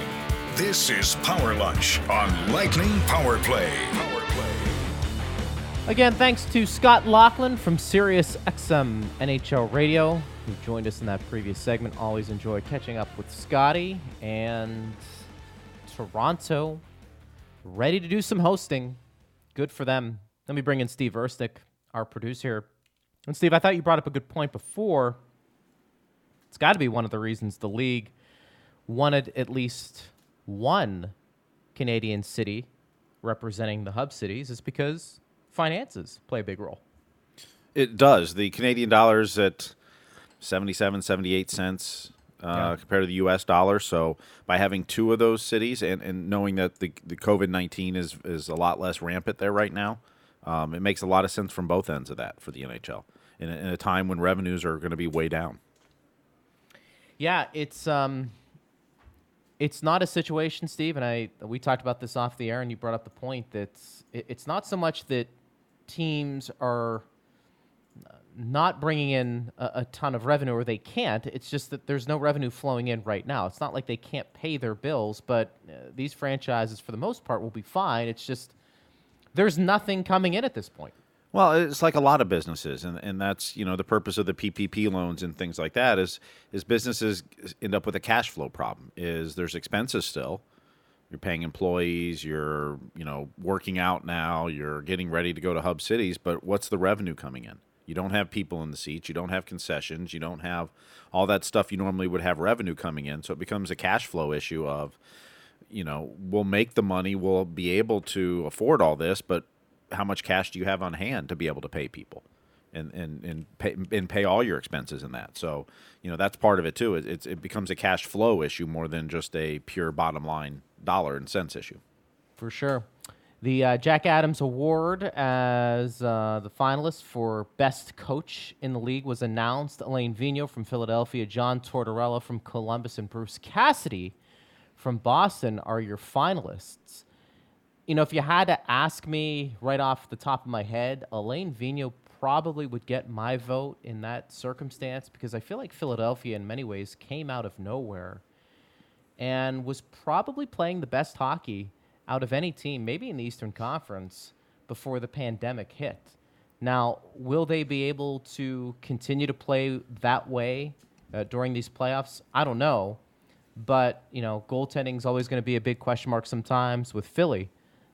This is Power Lunch on Lightning Power Play. Power Again, thanks to Scott Laughlin from Sirius XM NHL Radio, who joined us in that previous segment. Always enjoy catching up with Scotty and Toronto, ready to do some hosting. Good for them. Let me bring in Steve Erstick, our producer. And Steve, I thought you brought up a good point before. It's got to be one of the reasons the league wanted at least one Canadian city representing the hub cities is because finances play a big role. It does. The Canadian dollar is at 77, 78 cents uh, yeah. compared to the U.S. dollar. So by having two of those cities and, and knowing that the, the COVID 19 is, is a lot less rampant there right now, um, it makes a lot of sense from both ends of that for the NHL in a, in a time when revenues are going to be way down. Yeah, it's um, it's not a situation, Steve, and I we talked about this off the air, and you brought up the point that it, it's not so much that teams are not bringing in a, a, ton of revenue or they can't. It's just that there's no revenue flowing in right now. It's not like they can't pay their bills, but uh, these franchises, for the most part, will be fine. It's just there's nothing coming in at this point. Well, it's like a lot of businesses, and, and that's you know the purpose of the PPP loans and things like that is is businesses end up with a cash flow problem. Is there's expenses still, you're paying employees, you're, you know, working out now, you're getting ready to go to hub cities, but what's the revenue coming in? You don't have people in the seats, you don't have concessions, you don't have all that stuff you normally would have revenue coming in. So it becomes a cash flow issue of, you know, we'll make the money, we'll be able to afford all this, but how much cash do you have on hand to be able to pay people? and and and pay, and pay all your expenses in that. So you know that's part of it too. It, it becomes a cash flow issue more than just a pure bottom line dollar and cents issue. For sure. The uh, Jack Adams Award as uh, the finalist for Best Coach in the league was announced. Alain Vigneault from Philadelphia, John Tortorella from Columbus, and Bruce Cassidy from Boston are your finalists. You know, if you had to ask me right off the top of my head, Alain Vigneault probably would get my vote in that circumstance because I feel like Philadelphia, in many ways, came out of nowhere and was probably playing the best hockey out of any team, maybe in the Eastern Conference, before the pandemic hit. Now, will they be able to continue to play that way uh, during these playoffs? I don't know. But, you know, goaltending is always going to be a big question mark sometimes with Philly.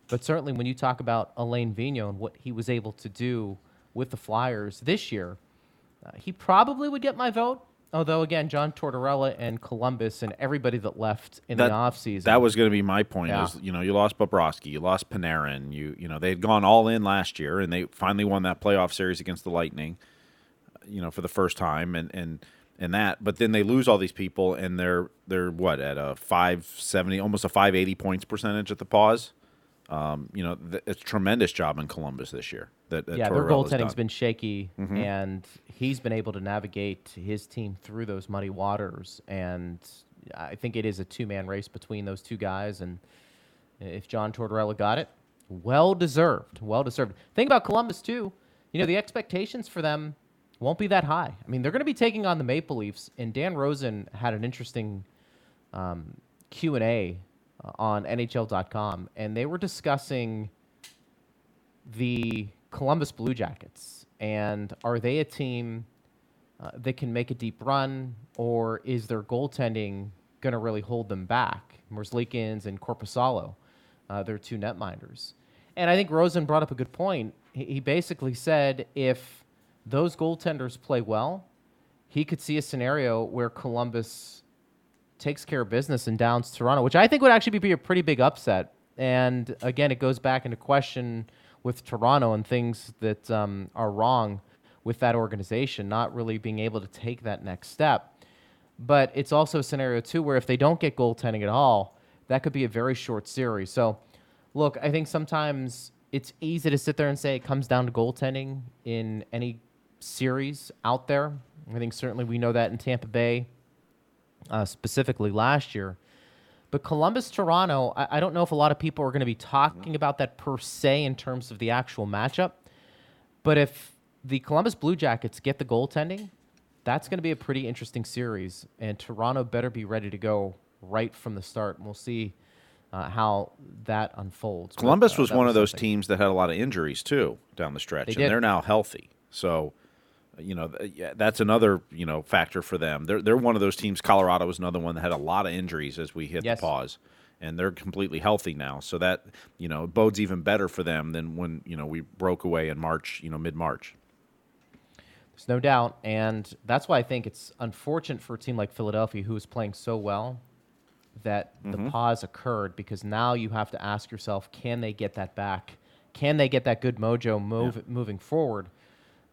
But certainly when you talk about Alain Vigneault and what he was able to do with the Flyers this year, uh, he probably would get my vote. Although, again, John Tortorella and Columbus and everybody that left in That- the offseason. That was going to be my point. Yeah. Is you know you lost Bobrovsky, you lost Panarin, you you know they had gone all in last year, and they finally won that playoff series against the Lightning. You know for the first time, and and and that, but then they lose all these people, and they're they're what at a five seventy, almost a five eighty points percentage at the pause. Um, you know, th- it's a tremendous job in Columbus this year. That, that yeah, their Tortorella's goaltending's been shaky, and he's been able to navigate his team through those muddy waters. And I think it is a two-man race between those two guys. And if John Tortorella got it, well deserved, well deserved. Think about Columbus too. You know, the expectations for them won't be that high. I mean, they're going to be taking on the Maple Leafs, and Dan Rosen had an interesting um, Q and A on NHL.com, and they were discussing the Columbus Blue Jackets, and are they a team uh, that can make a deep run, or is their goaltending going to really hold them back? Merzlikins and Korpisalo, uh, they're two netminders. And I think Rosen brought up a good point. He, he basically said if those goaltenders play well, he could see a scenario where Columbus takes care of business and downs Toronto, which I think would actually be a pretty big upset. And again, it goes back into question with Toronto and things that um, are wrong with that organization, not really being able to take that next step. But it's also a scenario, too, where if they don't get goaltending at all, that could be a very short series. So, look, I think sometimes it's easy to sit there and say it comes down to goaltending in any series out there. I think certainly we know that in Tampa Bay uh, specifically last year. But Columbus, Toronto, I, I don't know if a lot of people are going to be talking about that per se in terms of the actual matchup. But if the Columbus Blue Jackets get the goaltending, that's going to be a pretty interesting series. And Toronto better be ready to go right from the start. And we'll see uh, how that unfolds. But, Columbus uh, was one of those something. teams that had a lot of injuries too down the stretch, They and did. they're now healthy. So, you know, that's another you know factor for them. They're they're one of those teams. Colorado was another one that had a lot of injuries as we hit Yes. the pause, and they're completely healthy now. So that you know bodes even better for them than when you know we broke away in March, you know, mid March. There's no doubt. And that's why I think it's unfortunate for a team like Philadelphia, who is playing so well, that the mm-hmm. pause occurred because now you have to ask yourself can they get that back? Can they get that good mojo move, moving forward?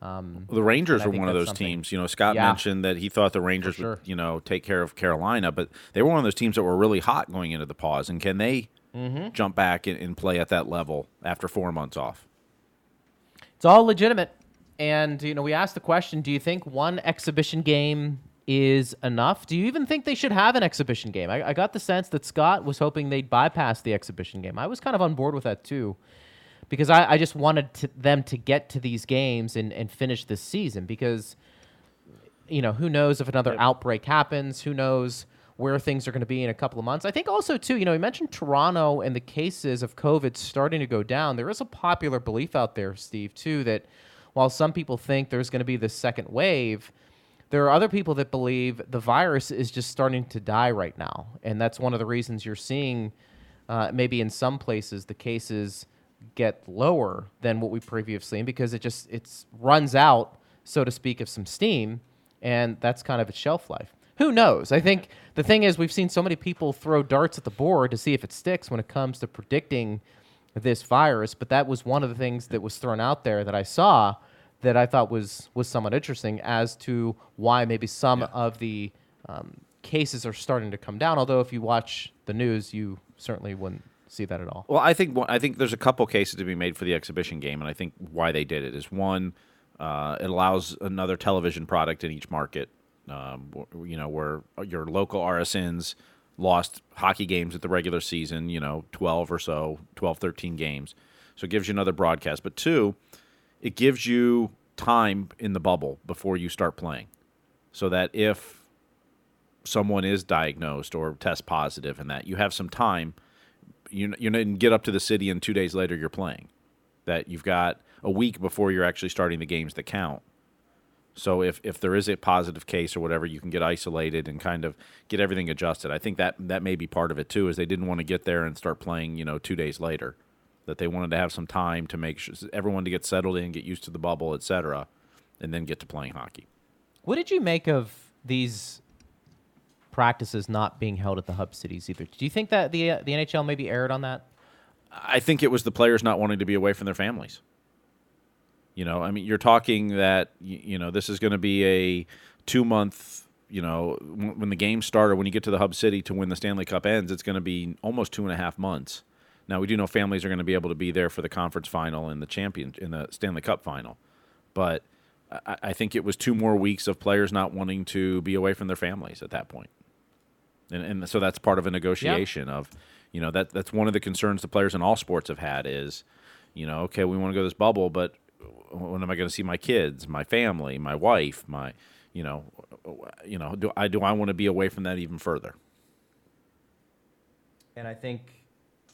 Um, The Rangers were one of those something- teams. You know, Scott Yeah. mentioned that he thought the Rangers sure. would, you know, take care of Carolina, but they were one of those teams that were really hot going into the pause. And can they Mm-hmm. jump back and, and play at that level after four months off? It's all legitimate. And, you know, we asked the question do you think one exhibition game is enough? Do you even think they should have an exhibition game? I, I got the sense that Scott was hoping they'd bypass the exhibition game. I was kind of on board with that too, because I, I just wanted to, them to get to these games and, and finish this season because, you know, who knows if another outbreak happens? Who knows where things are going to be in a couple of months? I think also, too, you know, you mentioned Toronto and the cases of COVID starting to go down. There is a popular belief out there, Steve, too, that while some people think there's going to be this second wave, there are other people that believe the virus is just starting to die right now. And that's one of the reasons you're seeing uh, maybe in some places the cases get lower than what we previously seen because it just it's runs out, so to speak, of some steam, and that's kind of its shelf life. Who knows? I think the thing is we've seen so many people throw darts at the board to see if it sticks when it comes to predicting this virus, but that was one of the things that was thrown out there that I saw that I thought was was somewhat interesting as to why maybe some of the um, cases are starting to come down. Although if you watch the news, you certainly wouldn't see that at all. Well, I think I think there's a couple cases to be made for the exhibition game, and I think why they did it is one, uh, it allows another television product in each market. Um, you know, where your local RSNs lost hockey games at the regular season, you know, 12 or so, 12, 13 games. So it gives you another broadcast. But two, it gives you time in the bubble before you start playing. So that if someone is diagnosed or test positive and that you have some time you you didn't get up to the city and two days later you're playing. That you've got a week before you're actually starting the games that count. So if, if there is a positive case or whatever, you can get isolated and kind of get everything adjusted. I think that that may be part of it too, is they didn't want to get there and start playing, you know, two days later. That they wanted to have some time to make sure everyone to get settled in, get used to the bubble, etc., and then get to playing hockey. What did you make of these practices not being held at the hub cities either? Do you think that the uh, the NHL maybe erred on that? I think it was the players not wanting to be away from their families. You know, I mean, you're talking that you know this is going to be a two month. You know, when the game started, when you get to the hub city to when the Stanley Cup ends, it's going to be almost two and a half months. Now we do know families are going to be able to be there for the conference final and the champion in the Stanley Cup final, but I, I think it was two more weeks of players not wanting to be away from their families at that point, and, and so that's part of a negotiation of, you know, that that's one of the concerns the players in all sports have had is, you know, okay, we want to go to this bubble, but when am I going to see my kids, my family, my wife, my, you know, you know, do I do I want to be away from that even further? And I think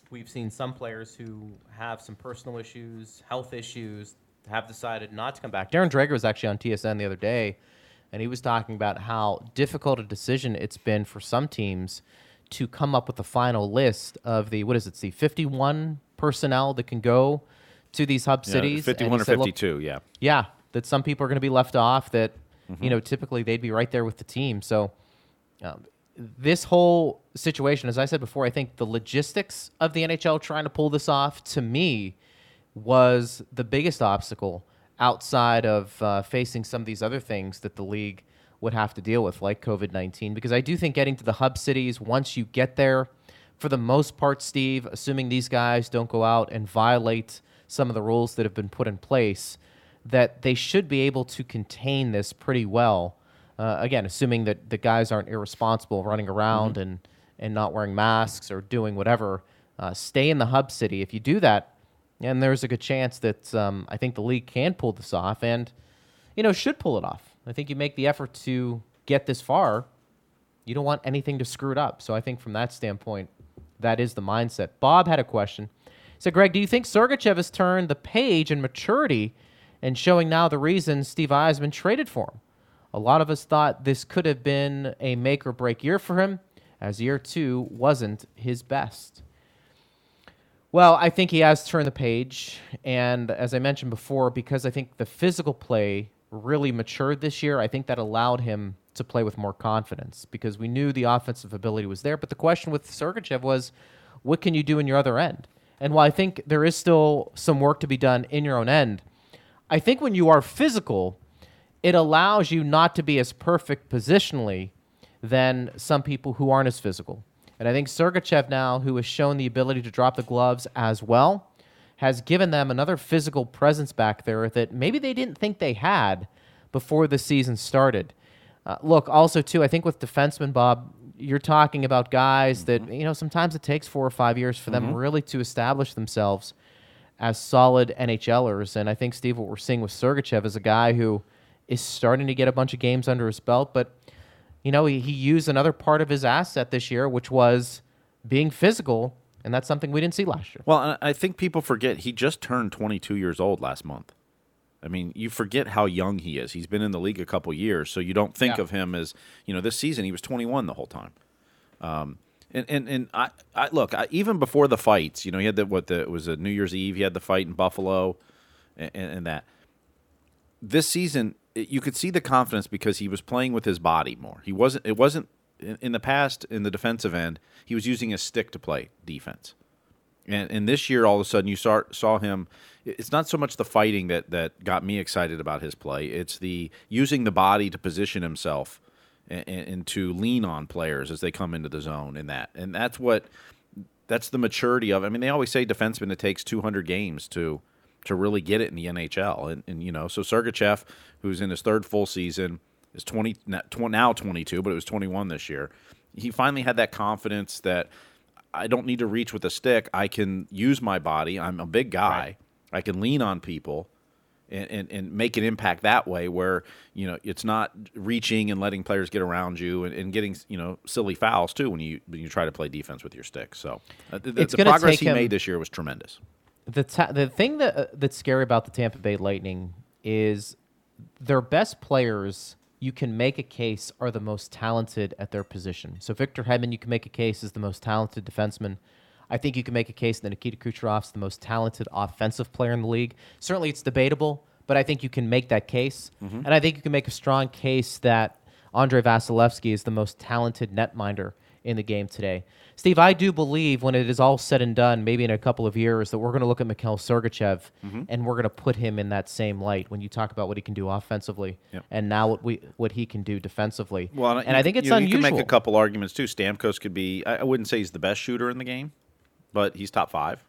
we've seen some players who have some personal issues, health issues, have decided not to come back. Darren Dreger was actually on TSN the other day, and he was talking about how difficult a decision it's been for some teams to come up with a final list of the what is it, the 51 personnel that can go to these hub Yeah, cities. 51 or said, 52, yeah. yeah, that some people are going to be left off. That you know, typically they'd be right there with the team. So um, this whole situation, as I said before, I think the logistics of the NHL trying to pull this off to me was the biggest obstacle outside of uh, facing some of these other things that the league would have to deal with, like COVID 19. Because I do think getting to the hub cities, once you get there, for the most part, Steve, assuming these guys don't go out and violate some of the rules that have been put in place, that they should be able to contain this pretty well. Uh, again, assuming that the guys aren't irresponsible running around and, and not wearing masks or doing whatever. Uh, stay in the hub city. If you do that, and there's a good chance that um, I think the league can pull this off and, you know, should pull it off. I think you make the effort to get this far. You don't want anything to screw it up. So I think from that standpoint, that is the mindset. Bob had a question. He said, Greg, do you think Sergachev has turned the page in maturity and showing now the reason Steve Yzerman traded for him? A lot of us thought this could have been a make or break year for him, as year two wasn't his best. Well, I think he has turned the page. And as I mentioned before, because I think the physical play really matured this year, I think that allowed him to play with more confidence because we knew the offensive ability was there. But the question with Sergachev was, what can you do in your other end? And while I think there is still some work to be done in your own end, I think when you are physical, it allows you not to be as perfect positionally than some people who aren't as physical. And I think Sergachev now, who has shown the ability to drop the gloves as well, has given them another physical presence back there that maybe they didn't think they had before the season started. Uh, look, also too, I think with defensemen, Bob, you're talking about guys that you know sometimes it takes four or five years for them really to establish themselves as solid NHLers. And I think Steve, what we're seeing with Sergachev is a guy who is starting to get a bunch of games under his belt, but you know he, he used another part of his asset this year, which was being physical, and that's something we didn't see last year. Well, I think people forget he just turned 22 years old last month. I mean, you forget how young he is. He's been in the league a couple years, so you don't think Yeah. of him as you know. This season, he was 21 the whole time. Um, and and and I, I look I, even before the fights, you know, he had the what the it was a New Year's Eve. He had the fight in Buffalo, and, and that. This season, you could see the confidence because he was playing with his body more. He wasn't. It wasn't in, the past in the defensive end. He was using a stick to play defense. And, and this year, all of a sudden, you saw saw him. It's not so much the fighting that, that got me excited about his play. It's the using the body to position himself and, and to lean on players as they come into the zone. And that and that's what that's the maturity of. I mean, they always say defenseman it takes 200 games to to really get it in the NHL. And, and you know, so Sergachev, who's in his third full season, is 20 now 22, but it was 21 this year. He finally had that confidence that I don't need to reach with a stick. I can use my body. I'm a big guy. I can lean on people and, and, and make an impact that way where, you know, it's not reaching and letting players get around you and, and getting, you know, silly fouls too when you when you try to play defense with your stick. So uh, the, It's the progress he him- made this year was tremendous. The ta- the thing that uh, that's scary about the Tampa Bay Lightning is their best players. You can make a case are the most talented at their position. So Victor Hedman, you can make a case is the most talented defenseman. I think you can make a case that Nikita Kucherov's the most talented offensive player in the league. Certainly, it's debatable, but I think you can make that case, and I think you can make a strong case that Andrei Vasilevskiy is the most talented netminder in the game today. Steve, I do believe when it is all said and done, maybe in a couple of years, that we're going to look at Mikhail Sergachev mm-hmm. and we're going to put him in that same light when you talk about what he can do offensively Yep. and now what we what he can do defensively. Well, and I think it's you, unusual. You can make a couple arguments too. Stamkos could be. I, I wouldn't say he's the best shooter in the game, but he's top five.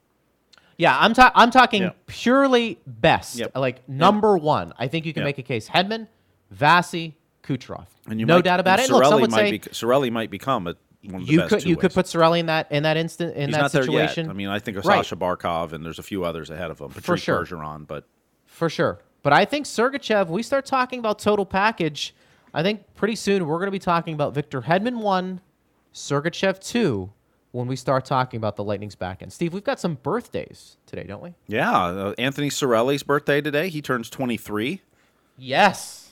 Yeah, I'm ta- I'm talking Yeah. purely best, Yep. like number one. I think you can Yep. make a case: Hedman, Vasi, Kucherov. And you no might, doubt about it. Look, Cirelli would might say be, Cirelli might become a, one of the you best could you could put Sorelli in that in that instant in He's that situation. I mean, I think of Right. Sasha Barkov, and there's a few others ahead of him. For Patrice sure. Bergeron, but for sure. But I think Sergachev. We start talking about total package. I think pretty soon we're going to be talking about Victor Hedman one, Sergachev two. When we start talking about the Lightning's back end, Steve, we've got some birthdays today, don't we? yeah, uh, Anthony Cirelli's birthday today. He turns 23. Yes.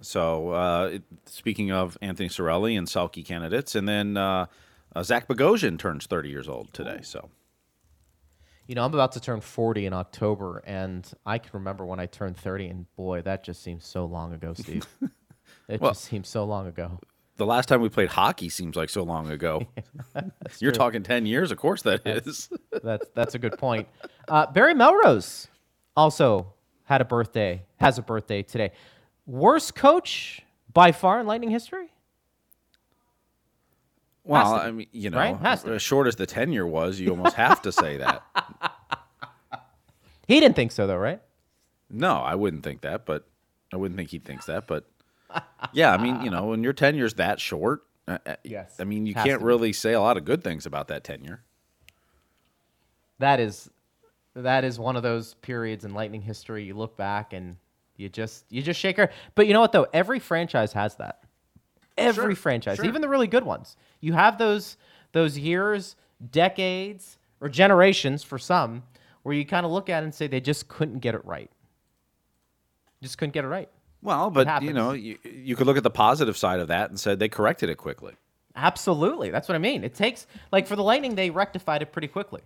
So, uh, it- speaking of Anthony Cirelli and Selke candidates, and then uh, uh, Zach Bogosian turns 30 years old today. So, You know, I'm about to turn 40 in October, and I can remember when I turned 30, and boy, that just seems so long ago, Steve. it Well- just seems so long ago. the last time we played hockey seems like so long ago. You're true. talking 10 years, of course that is. That's that's a good point. Uh, Barry Melrose also had a birthday, has a birthday today. Worst coach by far in Lightning history? well, I mean, you know, right? As short as the tenure was, you almost have to say that. He didn't think so, though, right? No, I wouldn't think that, but I wouldn't think he thinks that. But yeah, I mean, you know, when your tenure's that short, uh, uh, Yes, I mean, you can't be. really say a lot of good things about that tenure. That is that is one of those periods in Lightning history. You look back and you just you just shake her. But you know what though? Every franchise has that. Every franchise, even the really good ones. You have those those years, decades, or generations for some, where you kind of look at it and say they just couldn't get it right. Just couldn't get it right. Well, but you know, you, you could look at the positive side of that and said they corrected it quickly. Absolutely. That's what I mean. It takes, like for the Lightning, they rectified it pretty quickly.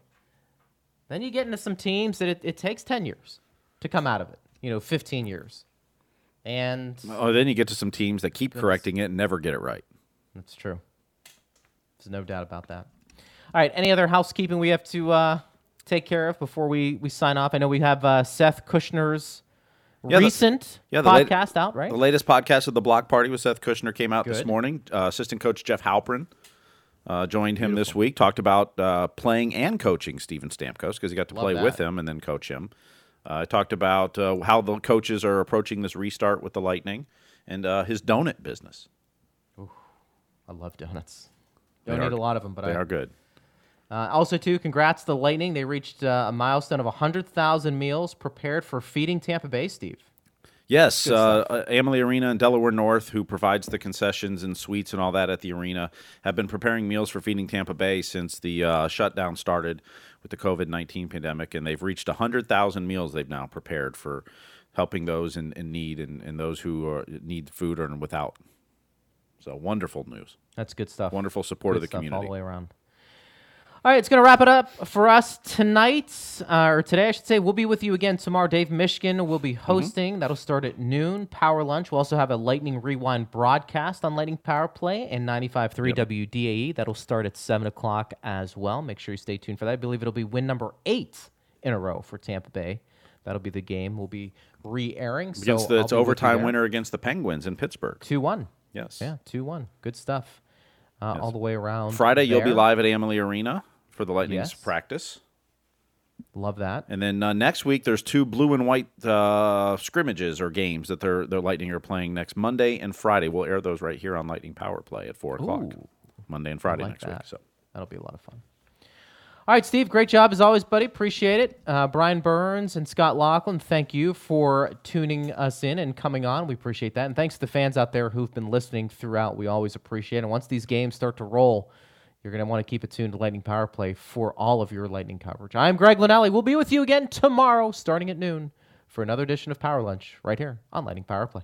Then you get into some teams that it, it takes 10 years to come out of it, you know, 15 years. And Oh, then you get to some teams that keep correcting it and never get it right. that's true. There's no doubt about that. All right. Any other housekeeping we have to uh, take care of before we, we sign off? I know we have uh, Seth Kushner's Yeah, the- recent yeah, the podcast out, right? The latest podcast of the Block Party with Seth Kushner came out this morning. Uh, assistant coach Jeff Halpern uh, joined him this week. Talked about uh, playing and coaching Steven Stamkos because he got to Love play with him and then coach him. Uh, talked about uh, how the coaches are approaching this restart with the Lightning and uh, his donut business. I love donuts. They Don't are- eat a lot of them, but They I are good. Uh, also, too, congrats to the Lightning. They reached uh, a milestone of 100,000 meals prepared for feeding Tampa Bay, Steve. Yes, uh, uh, Amalie Arena in Delaware North, who provides the concessions and suites and all that at the arena, have been preparing meals for feeding Tampa Bay since the uh, shutdown started with the COVID 19 pandemic. And they've reached 100,000 meals they've now prepared for helping those in, in need and, and those who are, need food or without. So wonderful news. That's good stuff. Wonderful support Good of the stuff all the way around. All right, it's going to wrap it up for us tonight, uh, or today, I should say. We'll be with you again tomorrow. Dave Mishkin will be hosting. That'll start at noon. Power lunch. We'll also have a Lightning Rewind broadcast on Lightning Power Play and 95.3 WDAE. E. That'll start at 7 o'clock as well. Make sure you stay tuned for that. I believe it'll be win number eight in a row for Tampa Bay. That'll be the game we'll be re airing. Against so the it's be with you overtime winner against the Penguins in Pittsburgh. 2 1. Yes. Yeah, 2 1. Good stuff. Uh, All the way around. Friday, you'll be live at Amalie Arena for the Lightning's Yes. practice. Love that. And then uh, next week, there's two blue and white uh, scrimmages or games that they're, they're Lightning are playing next Monday and Friday. We'll air those right here on Lightning Power Play at 4 o'clock. Ooh. Monday and Friday like next week. So That'll be a lot of fun. All right, Steve, great job as always, buddy. Appreciate it. Uh, Brian Burns and Scott Laughlin, thank you for tuning us in and coming on. We appreciate that. And thanks to the fans out there who've been listening throughout. We always appreciate it. And once these games start to roll, you're going to want to keep it tuned to Lightning Power Play for all of your Lightning coverage. I'm Greg Linnelli. We'll be with you again tomorrow, starting at noon, for another edition of Power Lunch right here on Lightning Power Play.